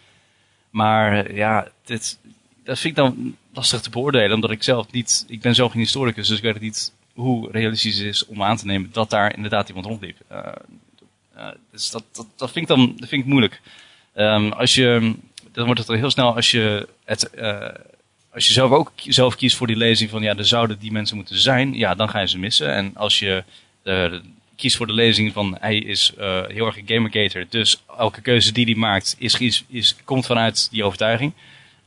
Maar uh, ja, dit, dat vind ik dan lastig te beoordelen, omdat ik zelf niet, ik ben zelf geen historicus, dus ik weet niet hoe realistisch het is om aan te nemen dat daar inderdaad iemand rondliep. dus dat, dat, dat, vind ik dan dat vind ik moeilijk. Um, als je, dan wordt het heel snel als je het als je zelf ook zelf kiest voor die lezing van ja, er zouden die mensen moeten zijn, ja, dan ga je ze missen. En als je uh, kiest voor de lezing van hij is uh, heel erg een gamergator, dus elke keuze die hij maakt is, is, is, komt vanuit die overtuiging.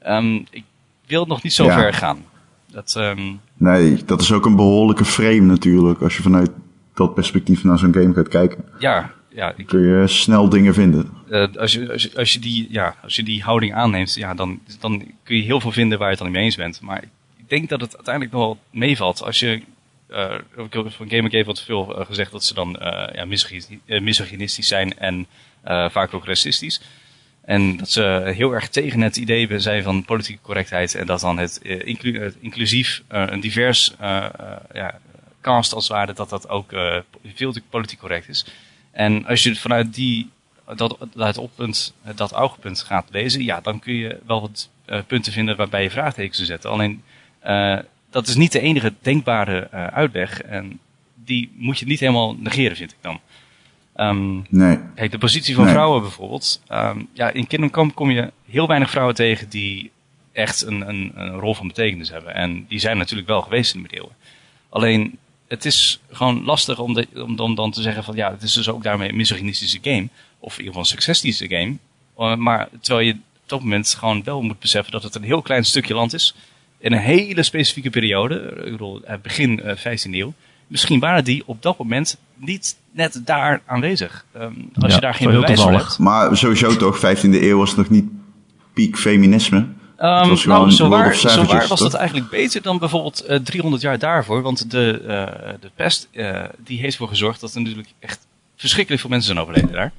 Um, ik wil nog niet zo ver gaan. Dat, um... Nee, dat is ook een behoorlijke frame natuurlijk, als je vanuit dat perspectief naar zo'n game gaat kijken. Ja, ja, ik, kun je snel dingen vinden. Uh, als, je, als, je, als, je die, ja, als je die houding aanneemt, ja, dan, dan kun je heel veel vinden waar je het dan mee eens bent. Maar ik denk dat het uiteindelijk nog wel meevalt. Als je, uh, van Gamer heeft wat veel uh, gezegd dat ze dan ja, misogynistisch zijn en vaak ook racistisch. En dat ze heel erg tegen het idee zijn van politieke correctheid. En dat dan het, inclu inclusief, een divers ja, cast als het ware, dat dat ook veel te politiek correct is. En als je vanuit die, dat, dat, oppunt, dat oogpunt gaat lezen, ja, dan kun je wel wat uh, punten vinden waarbij je vraagtekens zetten. Alleen, uh, dat is niet de enige denkbare uh, uitweg. En die moet je niet helemaal negeren, vind ik dan. Um, nee. Kijk, de positie van nee. vrouwen bijvoorbeeld. Um, ja, in Kingdom Come kom je heel weinig vrouwen tegen die echt een, een, een rol van betekenis hebben. En die zijn natuurlijk wel geweest in de middeleeuwen. Alleen, het is gewoon lastig om, de, om, om, dan te zeggen van ja, het is dus ook daarmee een misogynistische game. Of in ieder geval een succestische game. Uh, maar terwijl je op dat moment gewoon wel moet beseffen dat het een heel klein stukje land is. In een hele specifieke periode. Ik bedoel, begin uh, 15e eeuw. Misschien waren die op dat moment niet net daar aanwezig. Um, als ja, je daar geen bewijs voor hebt. Maar sowieso toch, 15e eeuw was nog niet piek feminisme. Um, nou, zo waar, zo waar was dat eigenlijk beter dan bijvoorbeeld uh, 300 jaar daarvoor. Want de, uh, de pest uh, die heeft ervoor gezorgd dat er natuurlijk echt verschrikkelijk veel mensen zijn overleden daar.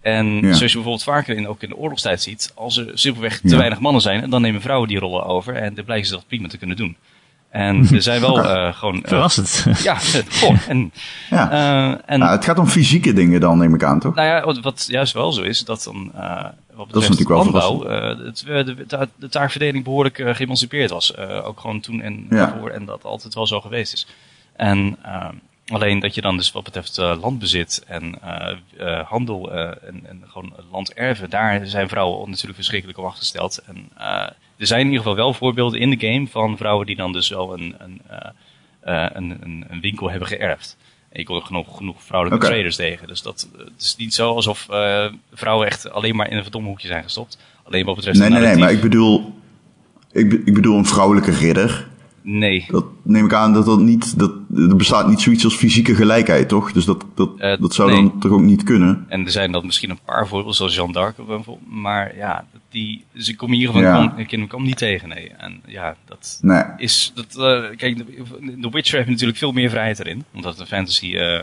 En ja. zoals je bijvoorbeeld vaker in, ook in de oorlogstijd ziet, als er simpelweg te ja. weinig mannen zijn, dan nemen vrouwen die rollen over en dan blijken ze dat prima te kunnen doen. En er [laughs] zijn wel uh, gewoon... Verrassend. [laughs] ja, goh, en, [laughs] ja. Uh, en, nou, het gaat om fysieke dingen dan, neem ik aan, toch? Nou ja, wat, wat juist wel zo is, dat dan... Uh, wat dat is natuurlijk wel het, de, de, de, taakverdeling behoorlijk geëmancipeerd was. ook gewoon toen en ja. daarvoor en dat altijd wel zo geweest is. En alleen dat je dan dus wat betreft landbezit en handel en, en gewoon landerven, daar zijn vrouwen natuurlijk verschrikkelijk op afgesteld. En er zijn in ieder geval wel voorbeelden in de game van vrouwen die dan dus wel een, een, uh, uh, een, een, een, winkel hebben geërfd. En je komt genoeg, genoeg vrouwelijke okay. traders tegen. Dus dat het is niet zo alsof uh, vrouwen echt alleen maar in een verdomme hoekje zijn gestopt. Alleen wat betreft Nee, nee, nee, maar ik bedoel, Ik, ik bedoel een vrouwelijke ridder. Nee. Dat neem ik aan dat dat niet... Dat, er bestaat niet zoiets als fysieke gelijkheid, toch? Dus dat, dat, Eh, dat zou nee. dan toch ook niet kunnen? En er zijn dan misschien een paar voorbeelden, zoals Jeanne d'Arc bijvoorbeeld. Maar ja, die, dus ik kom hier geval Ja. kom, Come niet tegen, nee. En ja, dat Nee. is... Dat, eh, kijk, The- Witcher heeft natuurlijk veel meer vrijheid erin. Omdat het een fantasy eh,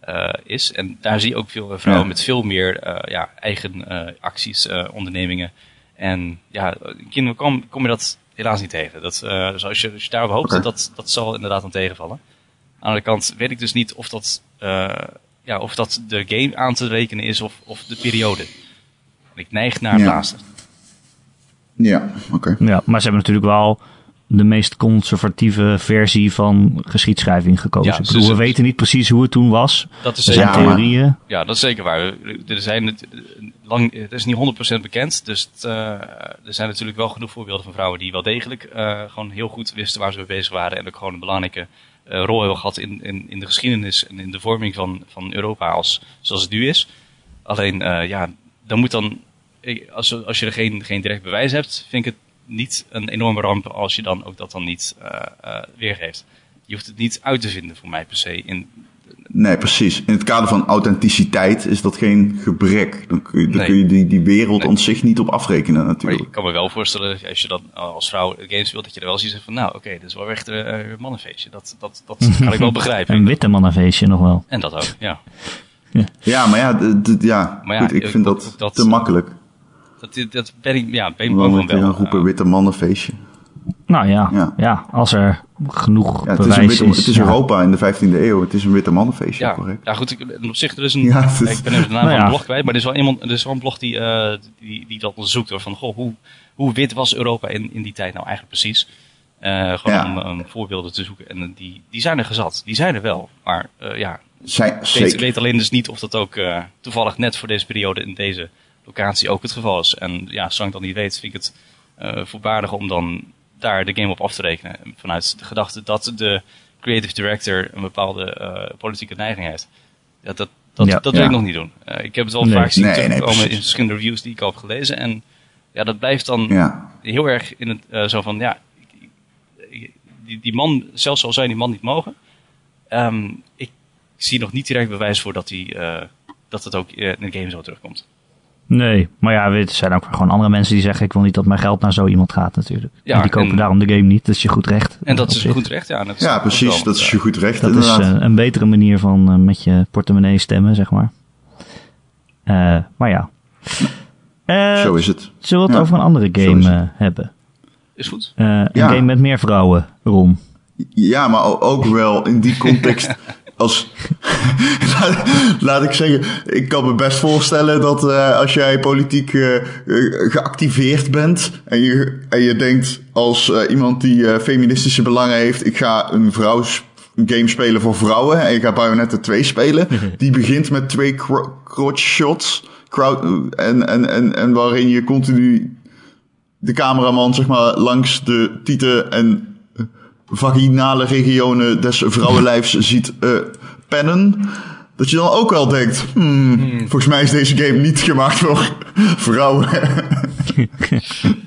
eh, is. En daar zie je ook veel vrouwen Ja. met veel meer eh, ja, eigen eh, acties, eh, ondernemingen. En ja, in Kingdom Come kom je dat helaas niet tegen. Dat, eh, dus als je, als je daarop hoopt, dat, dat zal inderdaad dan tegenvallen. Aan de andere kant weet ik dus niet of dat, eh, ja, of dat de game aan te rekenen is of, of de periode. Ik neig naar het Ja. laatste. Ja, oké. Ja, maar ze hebben natuurlijk wel de meest conservatieve versie van geschiedschrijving gekozen. Ja, bedoel, we weten niet precies hoe het toen was. Dat is Er zijn Ja, maar- theorieën. ja, dat is zeker waar. Er, zijn, het- lang, het is niet 100% bekend. Dus het, eh, er zijn natuurlijk wel genoeg voorbeelden van vrouwen die wel degelijk eh, gewoon heel goed wisten waar ze mee bezig waren. En ook gewoon een belangrijke rol hebben gehad in, in, in de geschiedenis en in de vorming van, van Europa als, zoals het nu is. Alleen, eh, ja, dan moet dan, als, als je er geen, geen direct bewijs hebt, vind ik het niet een enorme ramp als je dan ook dat dan niet eh, eh, weergeeft. Je hoeft het niet uit te vinden voor mij per se. In, Nee, precies. In het kader van authenticiteit is dat geen gebrek. Dan kun je, dan Nee. kun je die, die wereld Nee. aan zich niet op afrekenen Maar natuurlijk. ik kan me wel voorstellen, als je dan als vrouw games speelt, dat je er wel ziet van, nou oké, dit is wel echt eh, een mannenfeestje. Dat, dat, dat [laughs] kan ik wel begrijpen. Een witte mannenfeestje nog wel. En dat ook, ja. Ja, maar ja, ja, Maar ja, goed, ik ik- vind dat, te makkelijk. Dat, dat ben ik, ja, ben ik wordt van weer wel. een roepen eh, witte mannenfeestje. Nou ja, ja. Ja. als er genoeg Ja, het is, bewijs een witte, is. het is ja. Europa in de 15e eeuw. Het is een witte mannenfeestje, ja, correct. ja, goed, ik, op zich, er is een, Ja, het is- ik ben even de naam Nou van ja. de blog kwijt, maar er is wel iemand, er is wel een blog die, eh, die, die dat onderzoekt, hoor, van, goh, hoe, hoe wit was Europa in, in die tijd nou eigenlijk precies? Eh, gewoon Ja. om, voorbeelden te zoeken. En die, die zijn er gezat. Die zijn er wel. Maar eh, ja, Zij, Ik weet, zeker. weet alleen dus niet of dat ook eh, toevallig net voor deze periode in deze locatie ook het geval is. En ja, zolang ik dat niet weet, vind ik het eh voorbaardig om dan daar de game op af te rekenen. Vanuit de gedachte dat de creative director een bepaalde eh, politieke neiging heeft. Dat dat, Ja. dat wil Ja. ik nog niet doen. Eh, ik heb het wel Nee. vaak zien Nee, nee, in verschillende reviews die ik al heb gelezen. En ja, dat blijft dan Ja. heel erg in het eh, zo van, ja, die, die man, zelfs al zou je die man niet mogen, ehm, ik zie nog niet direct bewijs voor dat, die, dat het ook in de game zo terugkomt. Nee, maar ja, er zijn ook gewoon andere mensen die zeggen... ik wil niet dat mijn geld naar zo iemand gaat natuurlijk. Ja, en die kopen en- daarom de game niet. Dat is je goed recht. En dat is zich. goed recht, ja. Dat ja, precies. Dat is je goed recht, Dat is eh, een betere manier van eh, met je portemonnee stemmen, zeg maar. Eh, maar ja. Zo is het. zullen we het Ja, over een andere game hebben? Is goed. Eh, een Ja. game met meer vrouwen, Ron. Ja, maar ook wel in die context [laughs] als... [laughs] laat, laat ik zeggen, ik kan me best voorstellen dat eh, als jij politiek eh, eh, geactiveerd bent... En je, en je denkt als iemand die feministische belangen heeft... ik ga een vrouws game spelen voor vrouwen en je gaat Bayonetta 2 spelen. Die begint met twee cro- crotch shots. Crowd, en, en, en, en waarin je continu de cameraman zeg maar langs de tieten en vaginale regionen des vrouwenlijfs ziet eh, pennen. Dat je dan ook wel denkt, hmm, volgens mij is deze game niet gemaakt voor vrouwen. [laughs]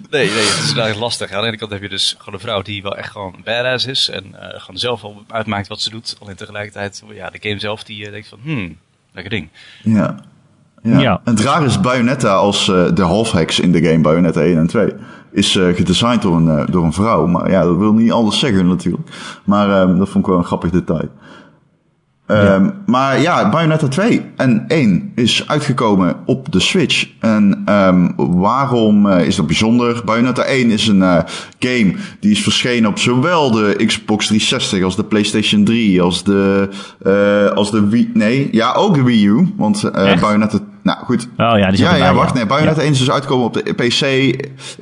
Nee, nee, het is eigenlijk lastig. Aan de ene kant heb je dus gewoon een vrouw die wel echt gewoon badass is. En eh, gewoon zelf al uitmaakt wat ze doet. Alleen tegelijkertijd, ja, de game zelf die eh, denkt van, hmm, lekker ding. ja. Ja. Ja. En het raar is, Bayonetta als eh, de halfhacks in de game, Bayonetta 1 en 2, is eh, gedesigned door een, eh, door een vrouw. Maar ja, dat wil niet alles zeggen natuurlijk. Maar ehm, dat vond ik wel een grappig detail. Ehm, Maar ja, Bayonetta 2 en 1 is uitgekomen op de Switch. En ehm, waarom eh, is dat bijzonder? Bayonetta 1 is een eh, game die is verschenen op zowel de Xbox 360 als de PlayStation 3, als de, eh, als de Wii... Nee, ja, ook de Wii U. Want? Bayonetta... Nou goed, Oh ja, die ja, ja, wacht. Nee, Bayonetta Ja. 1 is dus uitgekomen op de PC,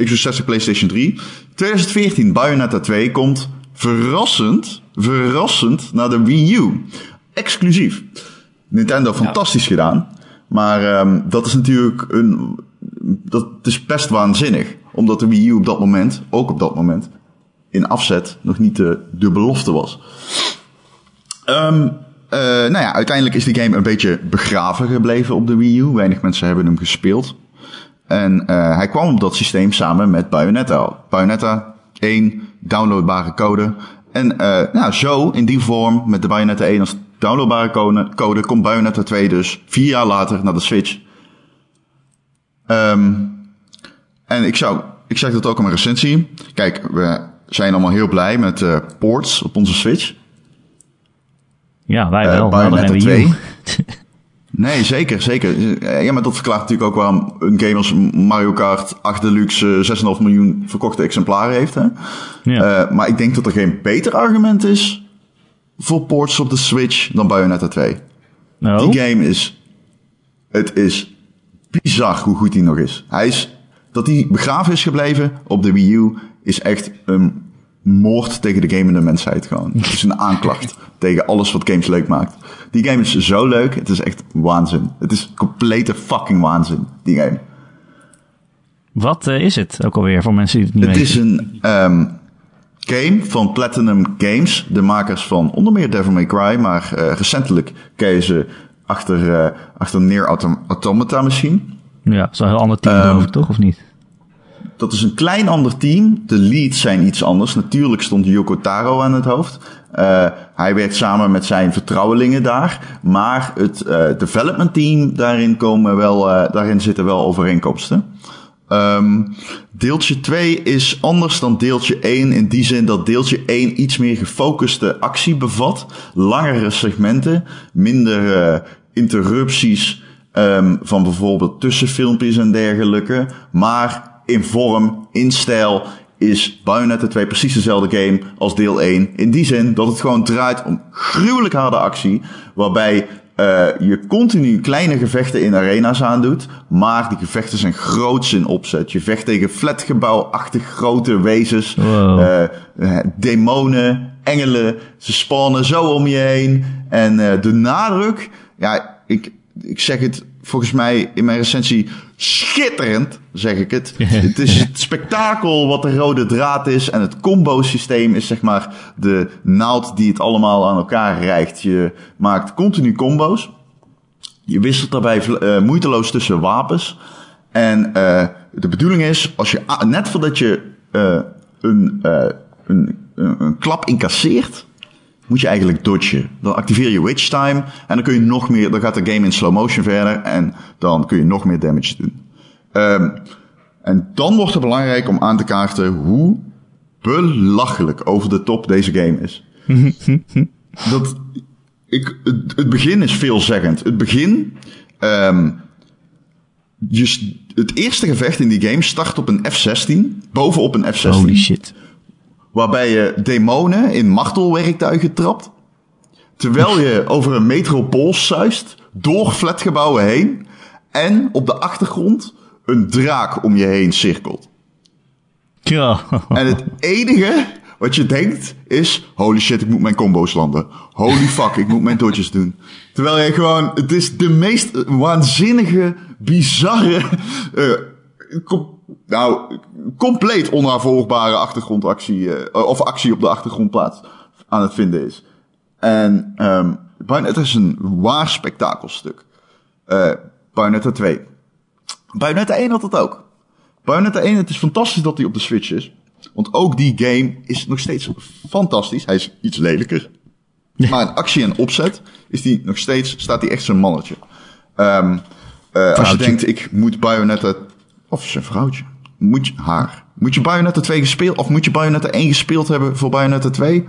Xbox 60, PlayStation 3. 2014, Bayonetta 2 komt verrassend, verrassend naar de Wii U. Exclusief. Nintendo, fantastisch gedaan. Maar ehm, dat is natuurlijk een... Dat is best waanzinnig. Omdat de Wii U op dat moment, ook op dat moment, in afzet nog niet de, de belofte was. Ehm eh, nou ja, uiteindelijk is die game een beetje begraven gebleven op de Wii U. Weinig mensen hebben hem gespeeld. En uh, hij kwam op dat systeem samen met Bayonetta. Bayonetta 1, downloadbare code. En uh, nou, zo, in die vorm, met de Bayonetta 1 als downloadbare code, code komt Bayonetta 2 dus vier jaar later naar de Switch. Um, en ik zou, ik zeg dat ook in mijn recensie. Kijk, we zijn allemaal heel blij met uh, ports op onze Switch. Ja, wij wel. Uh, Bayonetta 2. Nee, zeker, zeker. Ja, maar dat verklaart natuurlijk ook waarom een game als Mario Kart 8 Deluxe 6,5 miljoen verkochte exemplaren heeft. Hè? Ja. Maar ik denk dat er geen beter argument is voor ports op de Switch dan Bayonetta 2. No. Die game is... Het is bizar hoe goed die nog is. Hij is... Dat hij begraven is gebleven op de Wii U is echt een moord tegen de gamende mensheid gewoon. Het is een [laughs] aanklacht tegen alles wat games leuk maakt. Die game is zo leuk. Het is echt waanzin. Het is complete fucking waanzin, die game. Wat uh, is het ook alweer voor mensen die het niet het weten? Het is een um, game van Platinum Games. De makers van onder meer Devil May Cry. Maar uh, recentelijk ze achter, uh, achter Near Autom Automata misschien. Ja, zo'n heel ander team um, toch, of niet? Dat is een klein ander team. De leads zijn iets anders. Natuurlijk stond Yoko Taro aan het hoofd. Uh, hij werkt samen met zijn vertrouwelingen daar. Maar het development team, daarin, komen wel, daarin zitten wel overeenkomsten. Um, deeltje 2 is anders dan deeltje 1 in die zin dat deeltje 1 iets meer gefocuste actie bevat. Langere segmenten, minder interrupties um, van bijvoorbeeld tussenfilmpjes en dergelijke. Maar in vorm, in stijl, is Bayonetta 2 precies dezelfde game als deel 1. In die zin dat het gewoon draait om gruwelijk harde actie. Waarbij uh, je continu kleine gevechten in arena's aandoet. Maar die gevechten zijn groots in opzet. Je vecht tegen flatgebouwachtig grote wezens. Wow. Uh, demonen, engelen. Ze spannen zo om je heen. En uh, de nadruk. Ja, ik, ik zeg het volgens mij in mijn recensie schitterend, zeg ik het. [laughs] het is het spektakel wat de rode draad is. En het combo-systeem is zeg maar de naald die het allemaal aan elkaar rijgt. Je maakt continu combo's. Je wisselt daarbij uh, moeiteloos tussen wapens. En uh, de bedoeling is, als je net voordat je uh, een, een, een, een klap incasseert, moet je eigenlijk dodgen. Dan activeer je witch time en dan kun je nog meer, dan gaat de game in slow motion verder en dan kun je nog meer damage doen. Um, en dan wordt het belangrijk om aan te kaarten hoe belachelijk over de top deze game is. [laughs] dat, ik, het, het, begin is veelzeggend. Het begin, um, het eerste gevecht in die game start op een F-16, bovenop een F-16. Holy shit waarbij je demonen in martelwerktuigen trapt. Terwijl je over een metropool suist, door flatgebouwen heen. En op de achtergrond een draak om je heen cirkelt. Ja. [laughs] En het enige wat je denkt is: holy shit, ik moet mijn combo's landen. Holy fuck, ik moet mijn dodges doen. Terwijl je gewoon, het is de meest waanzinnige, bizarre, uh, nou, compleet onnavolgbare achtergrondactie, uh, of actie op de achtergrondplaats aan het vinden is. En um, Bayonetta is een waar spektakelstuk. Uh, Bayonetta 2. Bayonetta 1 had dat ook. Bayonetta 1, het is fantastisch dat hij op de Switch is. Want ook die game is nog steeds fantastisch. Hij is iets lelijker. Ja. Maar in actie en opzet is die nog steeds, staat hij echt zijn mannetje. Um, uh, als je denkt, ik moet Bayonetta, of zijn vrouwtje moet je, haar. Moet je Bayonetta 2 gespeeld, of moet je Bayonetta 1 gespeeld hebben voor Bayonetta 2?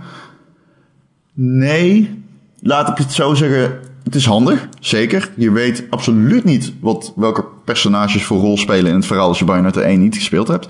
Nee, laat ik het zo zeggen. Het is handig, zeker. Je weet absoluut niet wat, welke personages voor rol spelen in het verhaal als je Bayonetta 1 niet gespeeld hebt.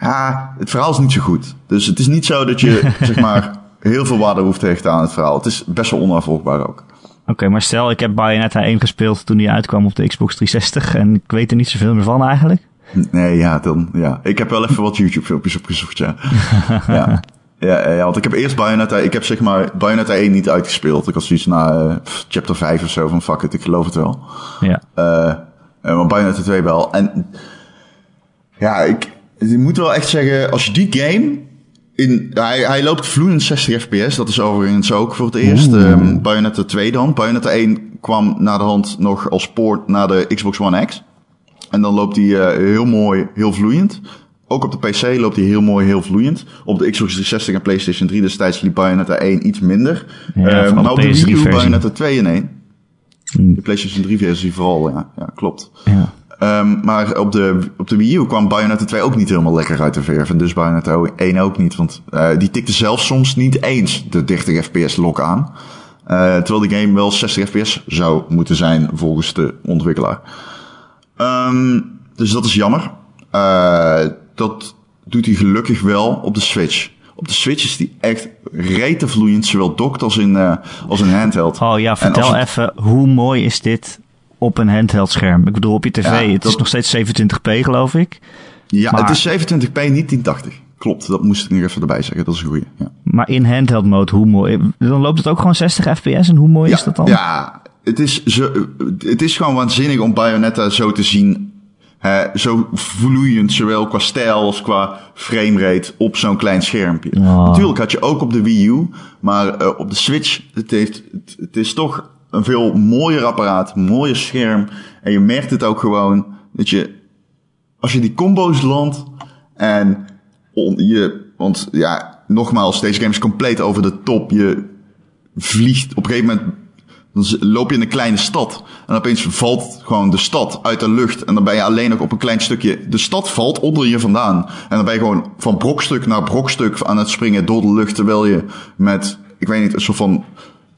Ja, het verhaal is niet zo goed. Dus het is niet zo dat je, [laughs] zeg maar, heel veel waarde hoeft te hechten aan het verhaal. Het is best wel onafvolgbaar ook. Oké, okay, maar stel ik heb Bayonetta 1 gespeeld toen die uitkwam op de Xbox 360 en ik weet er niet zoveel meer van eigenlijk. Nee, ja, dan, ja. Ik heb wel even wat YouTube-filmpjes opgezocht, ja. [laughs] ja. Ja, ja, want ik heb eerst Bayonetta, ik heb zeg maar Bayonetta 1 niet uitgespeeld. Ik had zoiets na uh, chapter 5 of zo van fuck it, ik geloof het wel. Ja. Uh, maar Bayonetta 2 wel. En ja, ik, ik moet wel echt zeggen, als je die game in, hij, hij loopt vloeiend 60 fps, dat is overigens ook voor het eerst. Um, Bayonetta 2 dan. Bayonetta 1 kwam na de hand nog als poort naar de Xbox One X. En dan loopt hij eh, heel mooi, heel vloeiend. Ook op de PC loopt hij heel mooi, heel vloeiend. Op de Xbox 360 en PlayStation 3 destijds liep Bayonetta 1 iets minder. Ja, Eh, maar op de de Wii U PS3-versie. Bayonetta 2 in 1. Hmm. De PlayStation 3 versie vooral, ja. Ja, klopt. Ja. Ehm, maar op de, op de Wii U kwam Bayonetta 2 ook niet helemaal lekker uit de verf. En dus Bayonetta 1 ook niet. Want eh, die tikte zelfs soms niet eens de 30 fps lock aan. Terwijl die game wel 60 fps zou moeten zijn volgens de ontwikkelaar. Ehm, dus dat is jammer. Eh, dat doet hij gelukkig wel op de Switch. Op de Switch is die echt rete vloeiend, zowel docked als in, eh, als in handheld. Oh ja, vertel het- even, hoe mooi is dit op een handheld scherm? Ik bedoel, op je tv, Ja, het is nog steeds 27p geloof ik. Ja, Maar- het is 27p, niet 1080. Klopt, dat moest ik nog even erbij zeggen. Dat is een goeie. Ja. Maar in handheld mode, hoe mooi? Dan loopt het ook gewoon 60 fps en hoe mooi is dat dan? Ja, het is, zo, het is gewoon waanzinnig om Bayonetta zo te zien. Hè, zo vloeiend, zowel qua stijl als qua framerate op zo'n klein schermpje. Oh. Natuurlijk had je ook op de Wii U, maar eh, op de Switch, het, heeft, het, het is toch een veel mooier apparaat, mooier scherm. En je merkt het ook gewoon dat je, als je die combo's landt en on- je, want ja, nogmaals, deze game is compleet over de top. Je vliegt op een gegeven moment dan loop je in een kleine stad. En opeens valt gewoon de stad uit de lucht. En dan ben je alleen nog op een klein stukje. De stad valt onder je vandaan. En dan ben je gewoon van brokstuk naar brokstuk aan het springen door de lucht. Terwijl je met, ik weet niet, een soort van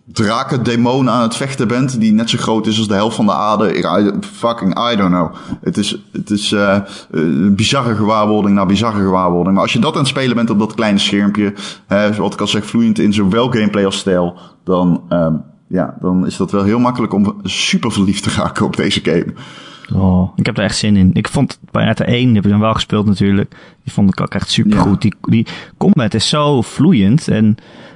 drakendemon aan het vechten bent. Die net zo groot is als de helft van de aarde. Fucking, I don't know. Het is, het is een bizarre gewaarwording na bizarre gewaarwording. Maar als je dat aan het spelen bent op dat kleine schermpje. Hè, wat ik al zeg, vloeiend in zowel gameplay als stijl. Dan, ehm, ja, dan is dat wel heel makkelijk om super verliefd te raken op deze game. Oh, ik heb er echt zin in. Ik vond Bayonetta 1, heb ik dan wel gespeeld natuurlijk. Die vond ik ook echt super goed. Die, die combat is zo vloeiend. En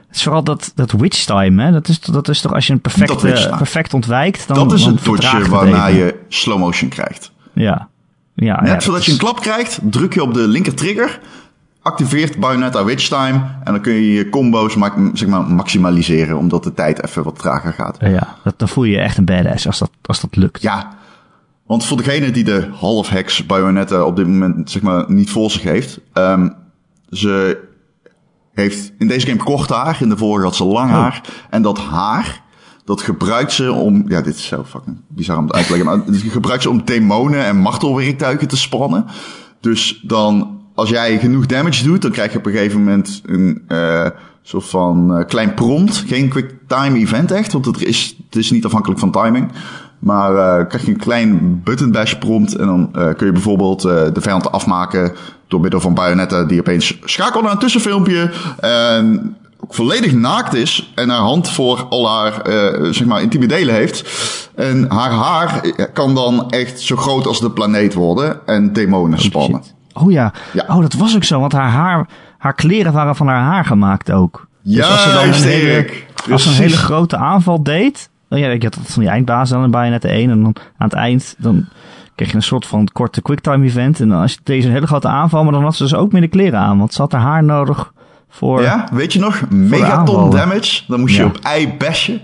het is vooral dat, dat witch time, hè. Dat is, dat is toch als je een perfect, perfect ontwijkt, dan dat is vertraagt dodge waarna je slow motion krijgt. Ja. ja Net ja, zodat dat je een klap krijgt, druk je op de linker trigger, activeert Bayonetta Witch Time en dan kun je je combo's zeg maar, maximaliseren, omdat de tijd even wat trager gaat. Ja, dat, dan voel je je echt een badass als dat, als dat lukt. Ja, want voor degene die de half hacks Bayonetta op dit moment zeg maar niet voor zich heeft, ehm, ze heeft in deze game kort haar, in de vorige had ze lang Oh. haar. En dat haar, dat gebruikt ze om, ja dit is zo fucking bizar om het uit te leggen, maar [laughs] gebruikt ze om demonen en martelwerktuigen te spannen. Dus dan, als jij genoeg damage doet, dan krijg je op een gegeven moment een eh soort van eh, klein prompt. Geen quick time event echt, want het is, het is niet afhankelijk van timing. Maar eh krijg je een klein button bash prompt en dan kun je bijvoorbeeld de vijand afmaken door middel van Bayonetta die opeens schakelt naar een tussenfilmpje en volledig naakt is en haar hand voor al haar eh, zeg maar intieme delen heeft. En haar haar kan dan echt zo groot als de planeet worden en demonen spannen. Oh ja. Ja. Oh, dat was ook zo, want haar haar, haar kleren waren van haar haar gemaakt ook. Dus als ze dan een hele, als ze een hele grote aanval deed, oh ja, ik had dat van die eindbaas dan in Bayonetta 1 en dan aan het eind dan kreeg je een soort van korte quicktime event en dan als je deze een hele grote aanval, maar dan had ze dus ook meer de kleren aan, want ze had haar haar nodig voor. Ja, weet je nog? Megaton damage. Dan moest je Ja. op ei bashen.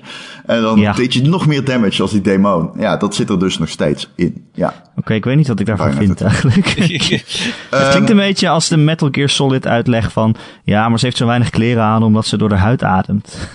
En dan Ja. deed je nog meer damage als die demon. Ja, dat zit er dus nog steeds in. Ja. Oké, ik weet niet wat ik daarvan vind eigenlijk. [laughs] Het klinkt een beetje als de Metal Gear Solid uitleg van, ja, maar ze heeft zo weinig kleren aan omdat ze door haar huid ademt.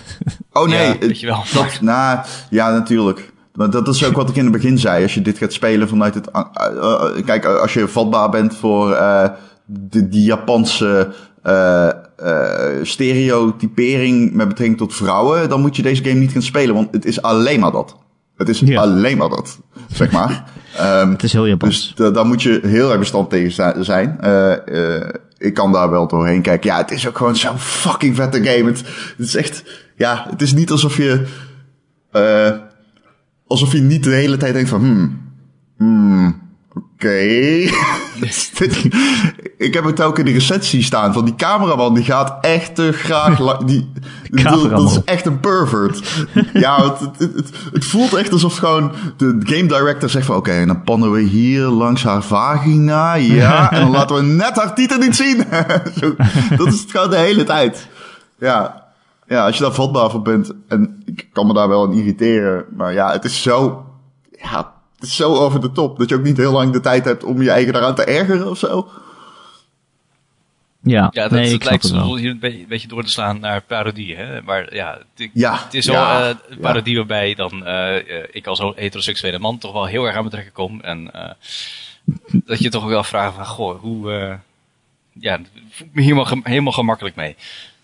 Oh nee, Ja, weet je wel. Dat, nou, ja, natuurlijk. Maar dat is ook wat ik in het begin zei. Als je dit gaat spelen vanuit het... uh, uh, kijk, als je vatbaar bent voor eh, de, die Japanse eh, eh, stereotypering met betrekking tot vrouwen... dan moet je deze game niet gaan spelen, want het is alleen maar dat. Het is Ja. alleen maar dat, zeg maar. Ehm, [laughs] Het is heel Japans. dus da- daar moet je heel erg bestand tegen zi- zijn. Eh, eh, ik kan daar wel doorheen kijken. Ja, het is ook gewoon zo'n fucking vette game. Het, het is echt... Ja, het is niet alsof je... eh, alsof je niet de hele tijd denkt van... Hmm, hmm, oké. Dit- [laughs] ik heb het ook in de recensie staan van die cameraman. Die gaat echt te graag... [laughs] Die, dat, is echt een pervert. ja, het, het, het, het voelt echt alsof gewoon de game director zegt van... Oké, en dan pannen we hier langs haar vagina. Ja, [laughs] en dan laten we net haar titel niet zien. Zo, dat is het gewoon de hele tijd. Ja, ja, als je daar vatbaar voor bent. En ik kan me daar wel aan irriteren. Maar ja, het is zo... Ja, zo over de top dat je ook niet heel lang de tijd hebt om je eigen eraan te ergeren of zo. Ja, Ja, dat, nee, ik het snap lijkt het je een beetje, een beetje door te slaan naar parodie. Hè? Maar ja, het, Ja, het is wel ja, eh, een ja. parodie waarbij dan eh, eh, ik als heteroseksuele man toch wel heel erg aan mijn trekken kom. En eh, dat je toch ook wel vraagt van, goh, hoe... eh ja, voel ik me helemaal, gem- helemaal gemakkelijk mee.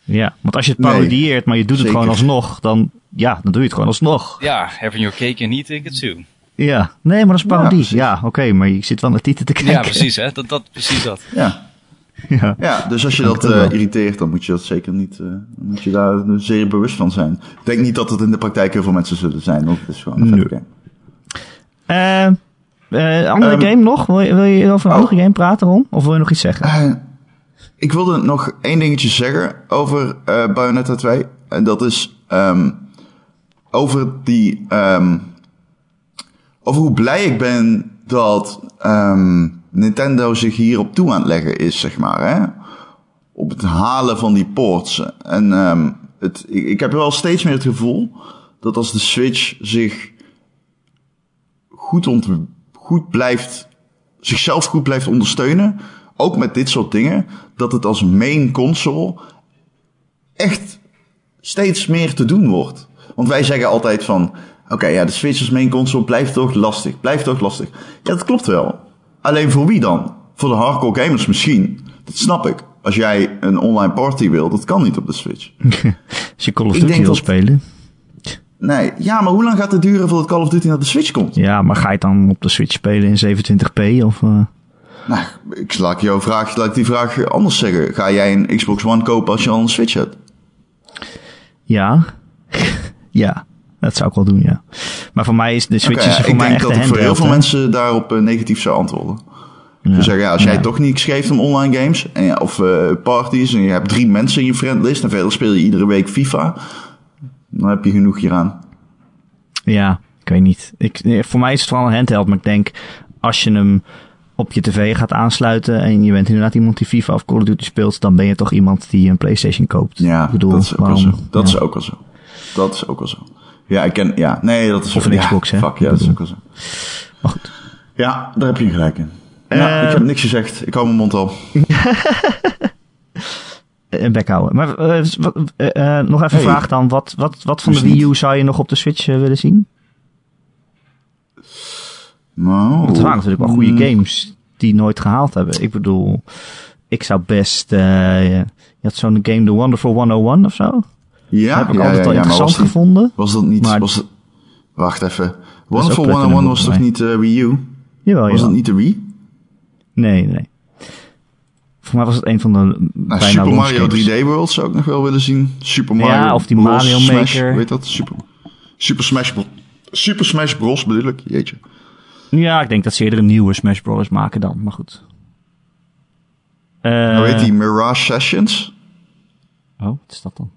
Ja, want als je het Nee, parodieert, maar je doet het zeker. gewoon alsnog, dan, ja, dan doe je het gewoon alsnog. Ja, having your cake and eating it too. Ja, nee, maar dat is parodie. Ja, oké, maar je zit wel naar titel te kijken. Ja, precies, hè? Dat, dat, precies dat. [laughs] Ja. Ja. Ja, dus als je dat dat eh, irriteert, dan moet je dat zeker niet, eh, dan moet je daar zeer bewust van zijn. Ik denk niet dat het in de praktijk heel veel mensen zullen zijn, want het is gewoon een Nee. game. Eh, eh, andere Ehm, game nog? Wil je, wil je over een oh. andere game praten, Ron? Of wil je nog iets zeggen? Eh, ik wilde nog één dingetje zeggen over eh Bayonetta 2. En dat is ehm, over die. ehm, over hoe blij ik ben dat ehm, Nintendo zich hierop toe aan het leggen is, zeg maar. Hè? Op het halen van die ports. En ehm, het, ik, ik heb wel steeds meer het gevoel dat als de Switch zich goed, goed blijft zichzelf goed blijft ondersteunen, ook met dit soort dingen, dat het als main console echt steeds meer te doen wordt. Want wij zeggen altijd van, oké, ja, de Switch als main console blijft toch lastig, blijft toch lastig. Ja, dat klopt wel. Alleen voor wie dan? Voor de hardcore gamers misschien. Dat snap ik. Als jij een online party wil, dat kan niet op de Switch. [laughs] Als je Call of Duty wil dat- spelen. Nee, ja, maar hoe lang gaat het duren voordat Call of Duty naar de Switch komt? Ja, maar ga je het dan op de Switch spelen in 27p? Of, eh, Nou, ik laat jou vraag, laat ik die vraag anders zeggen. Ga jij een Xbox One kopen als je al een Switch hebt? Ja. [laughs] ja, dat zou ik wel doen, ja. Maar voor mij is de Switch is voor ik mij denk echt dat ik voor heel veel mensen daarop eh, negatief zou antwoorden. Ja. Ze zeggen, ja, als jij Ja. toch niks geeft om online games en, ja, of eh, parties en je hebt drie mensen in je friendlist en verder speel je iedere week FIFA, dan heb je genoeg hieraan. Ja, ik weet niet. Ik, eh, voor mij is het vooral een handheld, maar ik denk als je hem op je tv gaat aansluiten en je bent inderdaad iemand die FIFA of Call of Duty speelt, dan ben je toch iemand die een PlayStation koopt. Ja, ik bedoel, dat is ook waarom- wel zo. Dat is ook wel zo. Dat is ook wel zo. Ja, ik ken, ja, nee, dat is Of een ja, Xbox, hè? Fuck, ja, dat is ook wel zo. Maar goed. Ja, daar heb je gelijk in. Ja, Eh, ik heb niks gezegd. Ik hou mijn mond al. [laughs] Een bek houden. Maar eh, eh, eh, nog even een Hey. vraag dan. Wat, wat, wat van Dus de Wii. U zou je nog op de Switch eh, willen zien? Nou, Want er waren natuurlijk wel goede mm, games die nooit gehaald hebben. Ik bedoel, ik zou best... eh, je had zo'n game The Wonderful 101 of zo. Ja, heb ik ja, altijd maar interessant was gevonden. was dat niet... Maar- was het, wacht even. Wonderful Platinum 101 was toch niet eh, Wii U? Jawel, Was dat niet de Wii? Nee, nee. Voor mij was het een van de Nou, bijna Super Mario games. 3D World zou ik nog wel willen zien. Super Mario Ja, of die Bros. Mario Smash, Maker. Weet dat? Super, Super Smash Bros. Super Smash Bros bedoel ik. Jeetje. Ja, ik denk dat ze eerder een nieuwe Smash Bros. maken dan, maar goed. Eh, Hoe heet die? Mirage Sessions? Oh, wat is dat dan?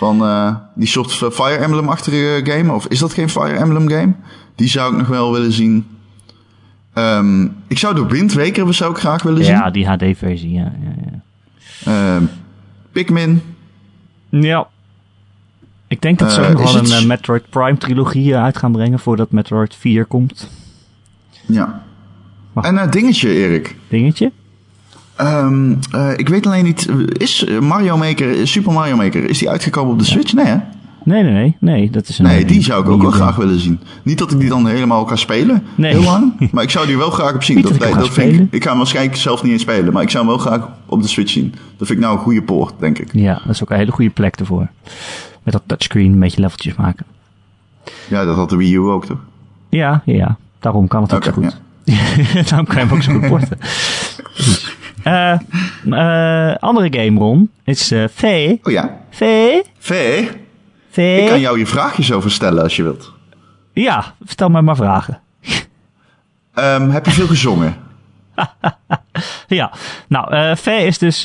Van eh, die soort Fire Emblem-achtige game. Of is dat geen Fire Emblem game? Die zou ik nog wel willen zien. Ehm, ik zou de Wind Waker zou ik graag willen zien. Ja, die HD-versie, ja, ja, ja. Ehm, Pikmin. Ja. Ik denk dat ze Eh, ook nog wel een het- eh, Metroid Prime trilogie eh, uit gaan brengen voordat Metroid 4 komt. Ja. Wacht. En een dingetje, Erik. Dingetje? Ehm, eh, ik weet alleen niet, is Mario Maker, Super Mario Maker, is die uitgekomen op de Switch? Nee, hè? Nee, nee, nee. Nee, dat is een, Nee, die zou ik ook wel graag willen zien. Niet dat ik die dan helemaal ga spelen, Nee. heel lang, [laughs] maar ik zou die wel graag op zien. Niet dat ik vind ik, ga hem waarschijnlijk zelf niet eens spelen, maar ik zou hem wel graag op de Switch zien. Dat vind ik nou een goede poort, denk ik. Ja, dat is ook een hele goede plek ervoor. Met dat touchscreen een beetje leveltjes maken. Ja, dat had de Wii U ook, toch? Ja, ja, ja. Daarom kan het ook zo goed. [laughs] Daarom kan je hem ook zo goed porten. [laughs] Eh, eh, andere game, Ron, is eh V. Oh ja. V. Vee, V. ik kan jou je vraagjes over stellen als je wilt. Ja, vertel mij maar vragen. Ehm, heb je veel gezongen? [laughs] Ja, nou, eh V is dus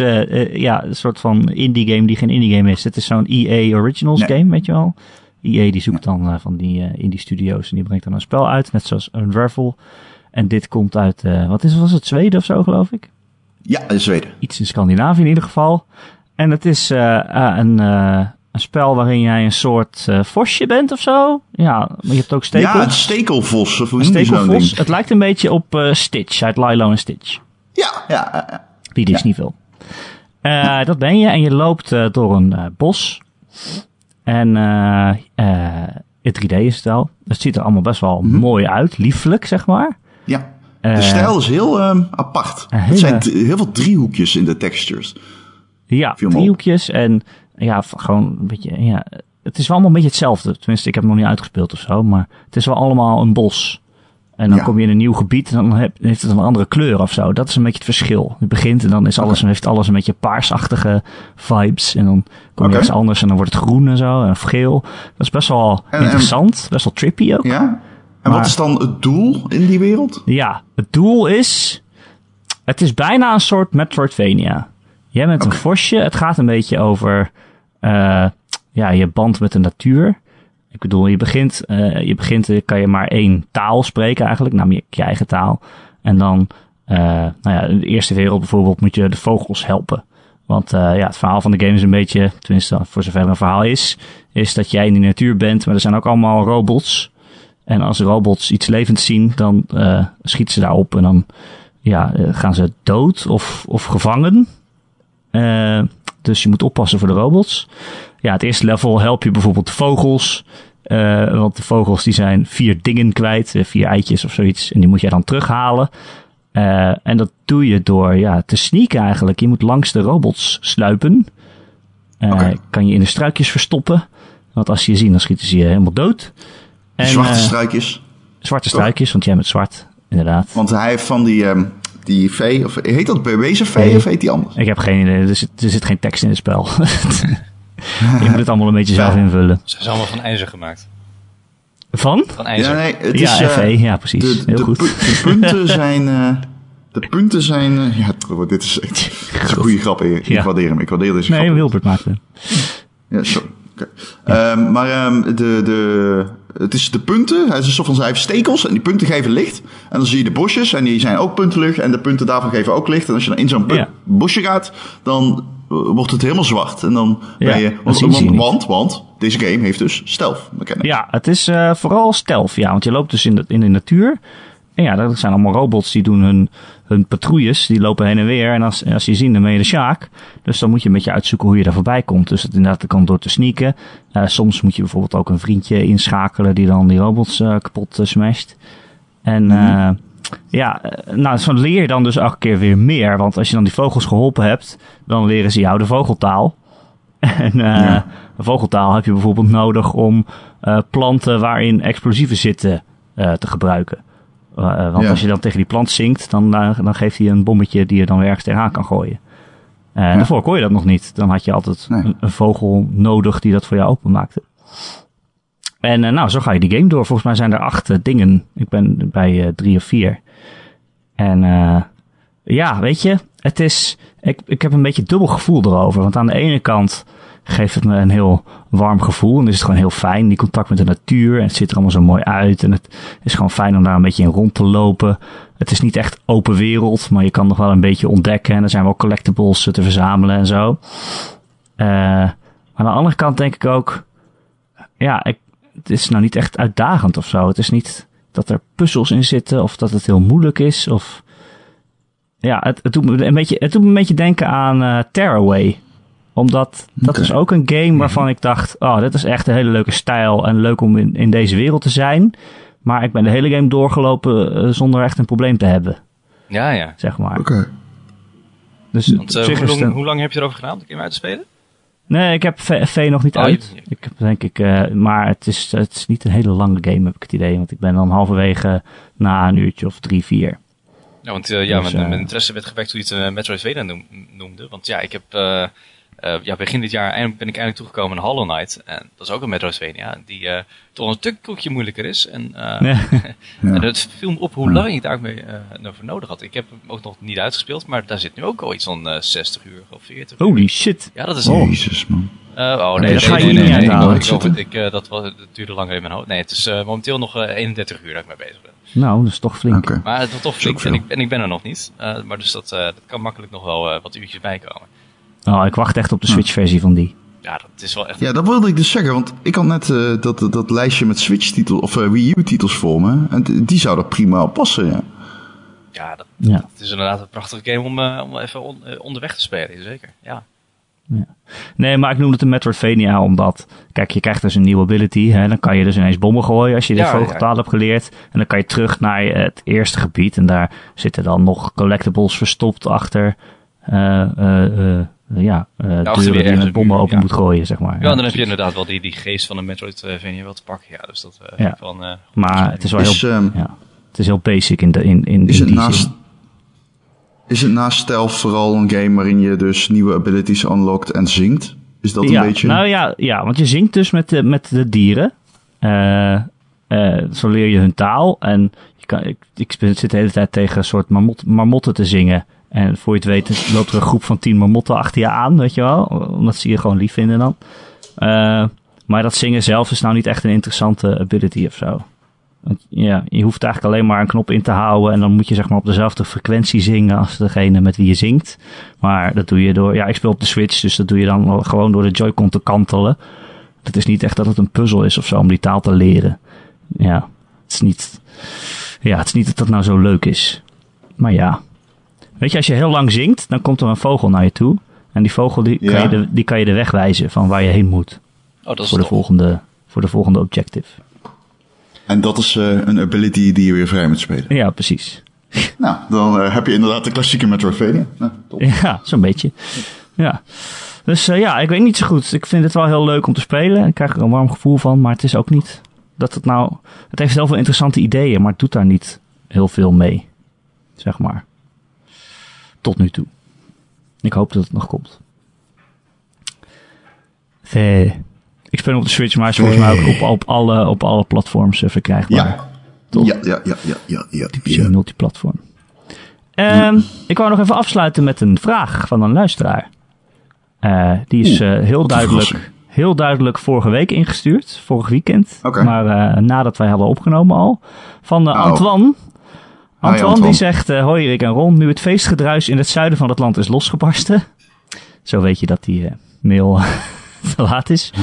ja, een soort van indie game die geen indie game is. Het is zo'n EA Originals Nee. game, weet je wel. EA die zoekt dan van die indie studio's en die brengt dan een spel uit, net zoals Unravel. En dit komt uit, eh, wat is was het, Zweden of zo geloof ik? Ja, in Zweden. Iets in Scandinavië in ieder geval. En het is eh, eh, een, eh, een spel waarin jij een soort eh, vosje bent of zo. Ja, maar je hebt ook stekels. Ja, een stekelvos. Of Een stekelvos. Het lijkt een beetje op eh, Stitch uit Lilo en Stitch. Ja, ja, ja, ja. Die Disney-film. Eh, Dat ben je en je loopt door een bos. En in 3D is het wel. Het ziet er allemaal best wel mooi uit. Liefelijk, zeg maar. Ja. Eh, De stijl is heel ehm, apart. een Het zijn hele- heel veel driehoekjes in de textures. Ja, driehoekjes en ja, gewoon een beetje, ja, het is wel allemaal een beetje hetzelfde. Tenminste, ik heb het nog niet uitgespeeld of zo, maar het is wel allemaal een bos. En dan Ja. kom je in een nieuw gebied en dan heeft het een andere kleur of zo. Dat is een beetje het verschil. Je begint en dan is alles, heeft alles een beetje paarsachtige vibes. En dan kom je Oké. ergens anders en dan wordt het groen en zo, of geel. Dat is best wel En- en- interessant, best wel trippy ook. Ja? En Maar- wat is dan het doel in die wereld? Ja, het doel is. Het is bijna een soort Metroidvania. Jij bent een vosje. Het gaat een beetje over. eh, ja, je band met de natuur. Ik bedoel, je begint, eh, je begint, eh, kan je maar één taal spreken eigenlijk, namelijk je eigen taal. En dan, nou ja, in de eerste wereld bijvoorbeeld moet je de vogels helpen. Want ja, het verhaal van de game is een beetje, tenminste voor zover er een verhaal is, is dat jij in de natuur bent, maar er zijn ook allemaal robots. En als robots iets levends zien, dan eh, schieten ze daarop en dan ja, eh, gaan ze dood of, of gevangen. Eh, dus je moet oppassen voor de robots. Ja, het eerste level help je bijvoorbeeld de vogels. want de vogels die zijn vier dingen kwijt, vier eitjes of zoiets. En die moet jij dan terughalen. En dat doe je door ja, te sneaken eigenlijk. Je moet langs de robots sluipen. Kan je in de struikjes verstoppen. Want als ze je zien, dan schieten ze je helemaal dood. En, Zwarte eh, struikjes. zwarte struikjes, want jij bent zwart, inderdaad. Want hij heeft van die, ehm, die vee, of heet dat bewezen vee Nee. of heet die anders? Ik heb geen idee, er zit, er zit geen tekst in het spel. [laughs] je moet het allemaal een beetje zelf invullen. Ze zijn allemaal van ijzer gemaakt. Van? Van ijzer. Ja, nee, het Ja, is... eh, FE, ja precies. de, Heel de, goed. pu- de punten [laughs] zijn... eh, de punten zijn... eh, ja, dit is, echt- dit is een goede grap. Ik, Ja. ik waardeer hem. Ik waardeer deze Nee, grap. Wilbert maakte. hem. Ja, sorry. Oké. Ehm, maar ehm, de, de, het is de punten. Het is een soort van, hij heeft stekels en die punten geven licht. En dan zie je de bosjes en die zijn ook puntelig. En de punten daarvan geven ook licht. En als je dan in zo'n bosje gaat, dan eh, wordt het helemaal zwart. En dan Ja, ben je... Want, want, niet. want, want deze game heeft dus stealth. Ja, het is eh, vooral stealth, ja. Want je loopt dus in de, in de natuur. En ja, dat zijn allemaal robots die doen hun, hun patrouilles. Die lopen heen en weer. En als, als je zien, dan ben je de Sjaak. Dus dan moet je een beetje uitzoeken hoe je daar voorbij komt. Dus het inderdaad dat kan door te sneaken. Eh, soms moet je bijvoorbeeld ook een vriendje inschakelen die dan die robots eh, kapot eh, smasht. En eh, ja, nou, zo leer je dan dus elke keer weer meer. Want als je dan die vogels geholpen hebt, dan leren ze jou de vogeltaal. [laughs] En Ja. vogeltaal heb je bijvoorbeeld nodig om planten waarin explosieven zitten te gebruiken. Eh, eh, want Ja. als je dan tegen die plant zinkt, dan, eh, dan geeft hij een bommetje die je dan weer ergens tegenaan kan gooien. En Ja. daarvoor kon je dat nog niet. Dan had je altijd Nee. een, een vogel nodig die dat voor jou openmaakte. En nou, zo ga je die game door. Volgens mij zijn er acht dingen. Ik ben bij drie of vier. En ja, weet je, het is. Ik, ik heb een beetje dubbel gevoel erover. Want aan de ene kant geeft het me een heel warm gevoel. En is het gewoon heel fijn, die contact met de natuur. En het ziet er allemaal zo mooi uit. En het is gewoon fijn om daar een beetje in rond te lopen. Het is niet echt open wereld, maar je kan nog wel een beetje ontdekken. En er zijn wel collectibles te verzamelen en zo. Eh, maar aan de andere kant denk ik ook. Ja, ik, het is nou niet echt uitdagend of zo. Het is niet dat er puzzels in zitten of dat het heel moeilijk is. Of ja, het, het, doet, me een beetje, het doet me een beetje denken aan eh Tearaway. Omdat dat Oké. is ook een game waarvan ik dacht... Oh, dit is echt een hele leuke stijl en leuk om in, in deze wereld te zijn. Maar ik ben de hele game doorgelopen eh, zonder echt een probleem te hebben, Ja, ja. zeg maar. Oké. Dus Want eh, hoe, lang, hoe heb je erover gedaan om de game uit te spelen? Nee, ik heb V- V nog niet Oh, uit. je- Ik heb denk ik, eh, maar het is, het is niet een hele lange game, heb ik het idee. Want ik ben dan halverwege na een uurtje of drie, vier. Ja, want ja, Dus, mijn, mijn interesse werd gewekt toen je het uh, Metroidvania noem- noemde. Want ja, ik heb eh, ja, begin dit jaar ben ik eindelijk toegekomen aan Hollow Knight. En dat is ook een Metroidvania, die eh, toch een tukkeltje moeilijker is. En, eh, Nee. Ja. [laughs] en het viel me op hoe lang ik daarmee over nodig had. Ik heb hem ook nog niet uitgespeeld, maar daar zit nu ook al iets van eh 60 uur of 40 uur. Holy shit. Ja, dat is... Oh. Jezus, man. Oh Nee, nee, dat ga je niet. Ik, dat, was, dat duurde langer in mijn hoofd. Nee, het is momenteel nog eh, 31 uur dat ik mee bezig ben. Nou, dat is toch flink. Maar het toch flink en ik, en ik ben er nog niet. Maar dus dat, dat kan makkelijk nog wel wat uurtjes bijkomen. Oh, ik wacht echt op de Switch-versie van die. Ja, dat is wel echt... Ja, dat wilde ik dus zeggen, want ik had net eh, dat, dat, lijstje met Switch-titels of eh, Wii U-titels voor me. En die zou er prima op passen, ja. Ja, dat, Ja. dat is inderdaad een prachtige game om, eh, om even on- onderweg te spelen, zeker. Ja. Nee, maar ik noem het een Metroidvania omdat... Kijk, je krijgt dus een nieuwe ability. Hè, dan kan je dus ineens bommen gooien als je de Ja, vogeltaal ja. hebt geleerd. En dan kan je terug naar het eerste gebied. En daar zitten dan nog collectibles verstopt achter... eh, eh, eh, ja, eh, achter deuren weer die met bommen open ja. moet gooien, zeg maar. Ja, dan heb je inderdaad wel die, die geest van een Metroidvania wel te pakken. Ja, dus dat eh Ja. een, eh, Maar het is wel Is, heel, ehm, ja, het is heel basic in, de, in, in, Is in die naast, zin. is het naast stealth vooral een game waarin je dus nieuwe abilities unlockt en zingt? Is dat ja, een beetje... Nou ja, ja, want je zingt dus met de, met de dieren. Eh, eh, zo leer je hun taal. En je kan, ik, ik zit de hele tijd tegen een soort marmot, marmotten te zingen. En voor je het weet loopt er een groep van tien marmotten achter je aan, weet je wel. Omdat ze je gewoon lief vinden dan. Eh, maar dat zingen zelf is nou niet echt een interessante ability of zo. Want ja, je hoeft eigenlijk alleen maar een knop in te houden. En dan moet je zeg maar op dezelfde frequentie zingen als degene met wie je zingt. Maar dat doe je door, ja, ik speel op de Switch, dus dat doe je dan gewoon door de Joy-Con te kantelen. Het is niet echt dat het een puzzel is of zo om die taal te leren. Ja, het is niet, ja, het is niet dat dat nou zo leuk is. Maar ja. Weet je, als je heel lang zingt, dan komt er een vogel naar je toe. En die vogel die, kan, je de, die kan je de weg wijzen van waar je heen moet. Oh, dat is Voor de, volgende, voor de volgende objective. En dat is eh, een ability die je weer vrij moet spelen. Ja, precies. [laughs] Nou, dan eh, heb je inderdaad de klassieke Metroidvania. Nou, top. Ja, zo'n beetje. Ja. Dus eh, ja, ik weet niet zo goed. Ik vind het wel heel leuk om te spelen. Ik krijg er een warm gevoel van. Maar het is ook niet dat het nou... Het heeft heel veel interessante ideeën, maar het doet daar niet heel veel mee. Zeg maar. Tot nu toe. Ik hoop dat het nog komt. Eh, ik speel op de Switch, maar is volgens mij ook op, op, alle, op alle platforms eh, verkrijgbaar. Ja. Top. Ja, ja, ja, ja, ja, ja. Multiplatform. Ehm, Ik wou nog even afsluiten met een vraag van een luisteraar. Eh, die is eh, heel, duidelijk, heel duidelijk vorige week ingestuurd. Vorig weekend. Maar nadat wij hadden opgenomen al. Van eh, Oh. Antoine. Die zegt... eh, Hoi Rick en Ron. Nu het feestgedruis in het zuiden van het land is losgebarsten. Zo weet je dat die eh, mail [laughs] te laat is. [laughs]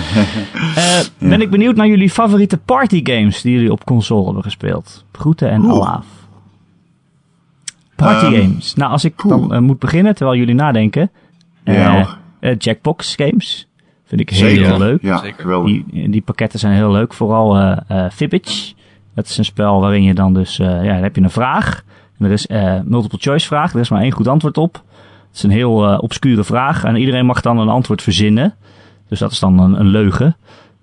Eh, Ben ik benieuwd naar jullie favoriete partygames die jullie op console hebben gespeeld. Groeten en Oeh. alaaf. Party Ehm, games. Nou, als ik dan eh, moet beginnen, terwijl jullie nadenken. Ja, eh, eh, Jackbox games. Vind ik heel, Zeker. heel leuk. Ja. Die, die pakketten zijn heel leuk. Vooral eh eh, Fibbage. Dat is een spel waarin je dan dus... eh, ja, dan heb je een vraag. En er is eh multiple choice vraag. Er is maar één goed antwoord op. Het is een heel eh, obscure vraag. En iedereen mag dan een antwoord verzinnen. Dus dat is dan een, een leugen.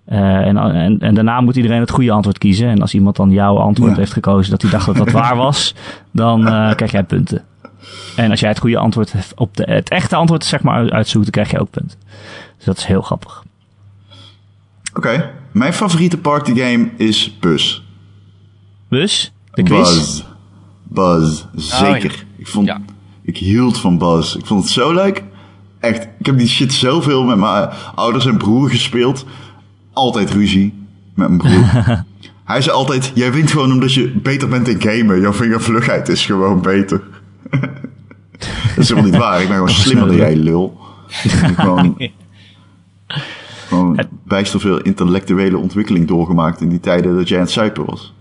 En, en, en daarna moet iedereen het goede antwoord kiezen. En als iemand dan jouw antwoord Ja. heeft gekozen dat hij dacht dat dat waar [laughs] was, dan krijg jij punten. En als jij het goede antwoord hebt op de, het echte antwoord zeg maar uitzoekt, dan krijg je ook punten. Dus dat is heel grappig. Oké. Mijn favoriete partygame is Buzz. Dus, de quiz. Buzz. Buzz. Zeker. ja. Ik, vond, Ja. ik hield van Buzz. Ik vond het zo leuk. Echt, ik heb die shit zoveel met mijn ouders en broer gespeeld. Altijd ruzie met mijn broer. [laughs] Hij zei altijd, jij wint gewoon omdat je beter bent in gamen. Jouw vingervlugheid is gewoon beter. [laughs] dat is helemaal niet waar. Ik ben gewoon slimmer dan jij, lul. Ik heb gewoon, [laughs] gewoon bijster veel intellectuele ontwikkeling doorgemaakt in die tijden dat jij aan het was.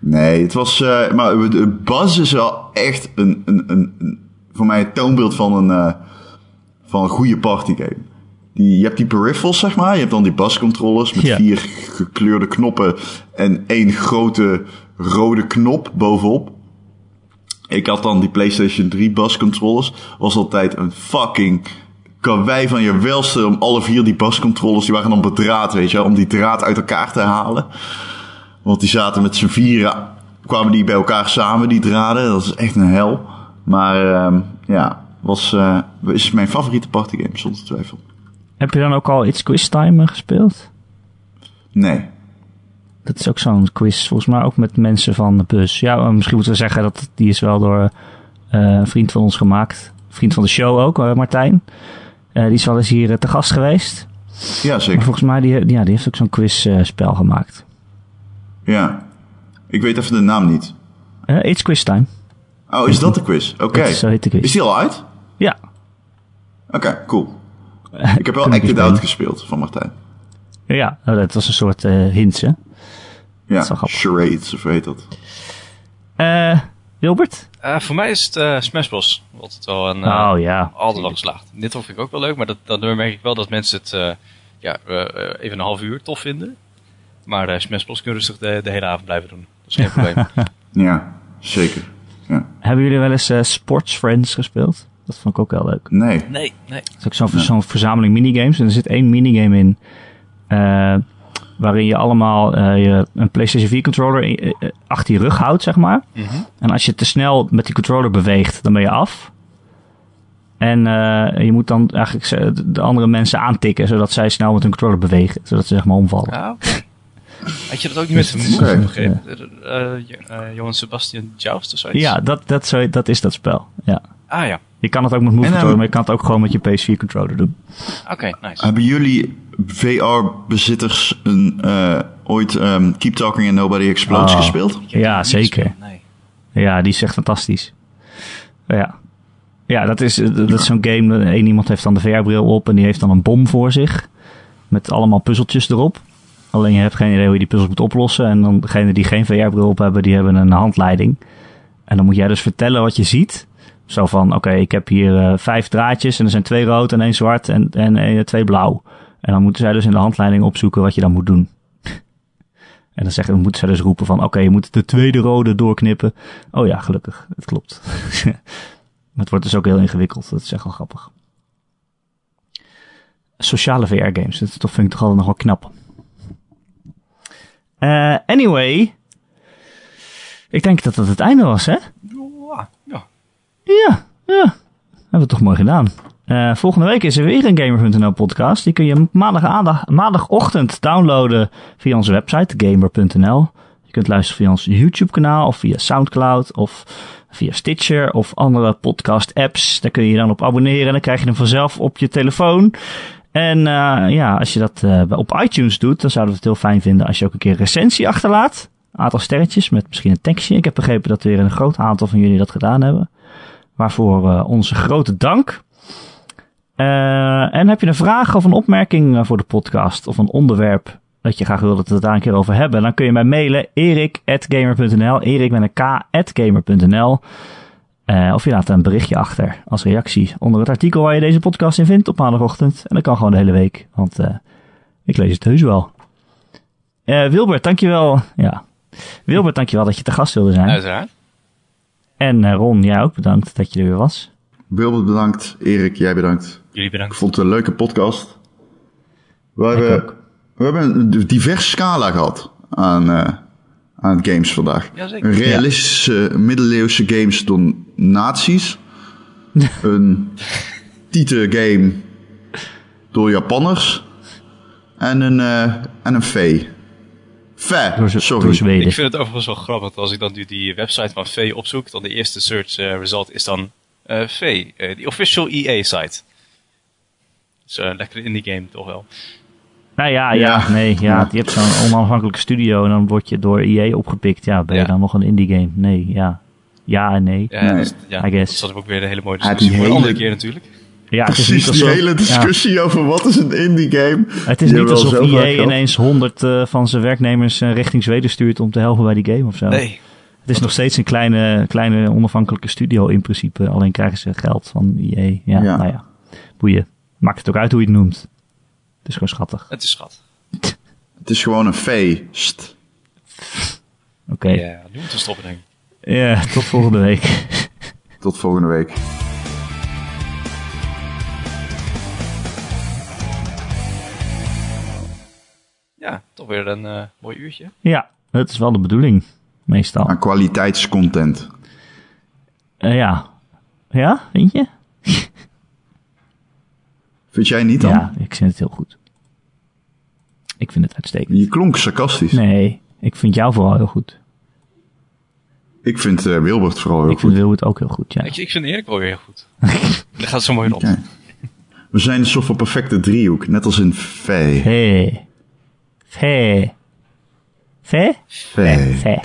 Nee, het was. eh, maar de Buzz is wel echt een, een, een, een- voor mij het toonbeeld van een, eh, van een goede partygame. Die, je hebt die peripherals, zeg maar. Je hebt dan die Buzz-controllers met Ja. vier gekleurde knoppen en één grote rode knop bovenop. Ik had dan die PlayStation 3 Buzz-controllers. Was altijd een fucking karwei van je welste om alle vier die Buzz-controllers. Die waren dan bedraad, weet je wel, om die draad uit elkaar te halen. Want die zaten met z'n vieren, kwamen die bij elkaar samen, die draden. Dat is echt een hel. Maar ehm, ja, was, eh, is mijn favoriete partygame, zonder twijfel. Heb je dan ook al It's Quiz Time eh, gespeeld? Nee. Dat is ook zo'n quiz, volgens mij ook met mensen van de bus. Ja, misschien moeten we zeggen dat die is wel door eh, een vriend van ons gemaakt. Vriend van de show ook, eh, Martijn. Die is wel eens hier te gast geweest. Ja, Maar zeker. volgens mij, die, ja, die heeft ook zo'n quizspel gemaakt. Ja. Ik weet even de naam niet. Eh It's Quiz Time. Oh, is dat de quiz? Oké. Dat is- zo heet de quiz. Is die al uit? Ja, Oké, cool. Ik heb wel Acted Out gespeeld van Martijn. Ja, nou, dat was een soort eh hint, hè? Ja. Charades, of weet dat. Eh, Wilbert? Eh, voor mij is het eh, Smash Bros. Altijd wel een, eh, oh ja. altijd wel geslaagd. Dit vind ik ook wel leuk, maar dat, dan merk ik wel dat mensen het eh, ja, eh, eh, even een half uur tof vinden. Maar eh Smash kunnen rustig de, de hele avond blijven doen. Dat is geen probleem. [laughs] Ja, zeker. Ja. Hebben jullie wel eens eh, Sports Friends gespeeld? Dat vond ik ook wel leuk. Nee. nee, nee. Dat is ook zo'n zo'n verzameling minigames. En er zit één minigame in. eh, waarin je allemaal eh, je, een PlayStation 4 controller in- achter je rug houdt, zeg maar. Mhm. En als je te snel met die controller beweegt, dan ben je af. En eh, je moet dan eigenlijk de andere mensen aantikken, zodat zij snel met hun controller bewegen. Zodat ze zeg maar omvallen. Ah. Had je dat ook niet met een gegeven moment? Eh, eh, Jo- Johan Sebastian Joust of zoiets? Ja, dat, dat, zo, dat is dat spel. Ja. Ah ja, Je kan het ook met Move controller, ehm, maar je kan het ook gewoon met je PS4 controller doen. oké, nice. Hebben jullie VR-bezitters een, eh, ooit ehm, Keep Talking and Nobody Explodes Oh. gespeeld? Ja, zeker. Nee. Ja, die is echt fantastisch. Ja. Ja, dat is, dat is zo'n game. Eén iemand heeft dan de VR-bril op en die heeft dan een bom voor zich. Met allemaal puzzeltjes erop. Alleen je hebt geen idee hoe je die puzzels moet oplossen. En dan degene die geen VR-bril op hebben, die hebben een handleiding. En dan moet jij dus vertellen wat je ziet. Zo van, oké, ik heb hier eh, vijf draadjes en er zijn twee rood en één zwart en, en, eh, twee blauw. En dan moeten zij dus in de handleiding opzoeken wat je dan moet doen. [laughs] En dan, zeggen, dan moeten zij dus roepen van, oké, je moet de tweede rode doorknippen. Oh ja, gelukkig, het klopt. [laughs] Het wordt dus ook heel ingewikkeld, dat is echt wel grappig. Sociale VR-games, dat vind ik toch altijd nog wel knap. Eh, anyway, ik denk dat dat het einde was, hè? Ja, ja. Ja, ja. Hebben we het toch mooi gedaan. Eh, volgende week is er weer een Gamer.nl podcast. Die kun je maandag, maandagochtend downloaden via onze website, gamer.nl. Je kunt luisteren via ons YouTube kanaal of via Soundcloud of via Stitcher of andere podcast apps. Daar kun je je dan op abonneren en dan krijg je hem vanzelf op je telefoon. En eh, ja, als je dat eh, op iTunes doet, dan zouden we het heel fijn vinden als je ook een keer een recensie achterlaat. Een aantal sterretjes met misschien een tekstje. Ik heb begrepen dat weer een groot aantal van jullie dat gedaan hebben. Waarvoor eh, onze grote dank. En heb je een vraag of een opmerking voor de podcast of een onderwerp dat je graag wil dat we het daar een keer over hebben, dan kun je mij mailen erik.gamer.nl, erik met een k.gamer.nl. Eh, of je laat een berichtje achter als reactie onder het artikel waar je deze podcast in vindt op maandagochtend. En dat kan gewoon de hele week, want eh, ik lees het heus wel. Eh, Wilbert, dankjewel. Ja. Wilbert, dankjewel dat je te gast wilde zijn. Uiteraard. En eh, Ron, jij ook bedankt dat je er weer was. Wilbert bedankt. Erik, jij bedankt. Jullie Ik bedankt. vond het een leuke podcast. We hebben, we hebben een divers scala gehad aan, eh, aan het games vandaag. Jazeker. Een realistische middeleeuwse games door nazi's. [laughs] een Tieten-game door Japanners. En een, eh en een vee. Fe, sorry. door Zweden. Ik vind het overigens wel grappig dat als ik dan nu die website van V opzoek, dan de eerste search eh, result is dan eh V, eh, die official EA site. Dus lekker indie game toch wel. Nou ja, ja, Ja. nee, ja, Ja. je hebt zo'n onafhankelijke studio en dan word je door EA opgepikt. Ja, ben je dan nog een indie game? Nee, ja. Ja en nee. Ja, Nee. dus, ja I guess. dat zat ook weer een hele mooie Ja, die discussie voor een hele- andere keer natuurlijk. Ja, het is Precies, niet die hele discussie over wat is een indie game. Het is niet alsof EA gehad. ineens honderd eh, van zijn werknemers eh, richting Zweden stuurt om te helpen bij die game of zo. Nee, Het is nog steeds een kleine, kleine onafhankelijke studio in principe. Alleen krijgen ze geld van EA. Ja, Ja. nou ja. Boeien. Maakt het ook uit hoe je het noemt. Het is gewoon schattig. het is schat. [laughs] Het is gewoon een feest. Oké. Ja, nu moeten we stoppen denk ik. Ja, tot volgende week. [laughs] Tot volgende week. Ja, toch weer een eh, mooi uurtje. ja, dat is wel de bedoeling. Meestal. Aan kwaliteitscontent. Eh, ja. Ja, vind je? [laughs] Vind jij niet dan? Ja, ik vind het heel goed. Ik vind het uitstekend. Je klonk sarcastisch. Nee, ik vind jou vooral heel goed. Ik vind eh, Wilbert vooral heel Ik vind goed. Wilbert ook heel goed, ja. Ik, ik vind Erik wel weer heel goed. [laughs] Dat gaat zo mooi rond. Ja. We zijn een soort van perfecte driehoek, net als in. Hey. Hey. Hey? Fey. Hey.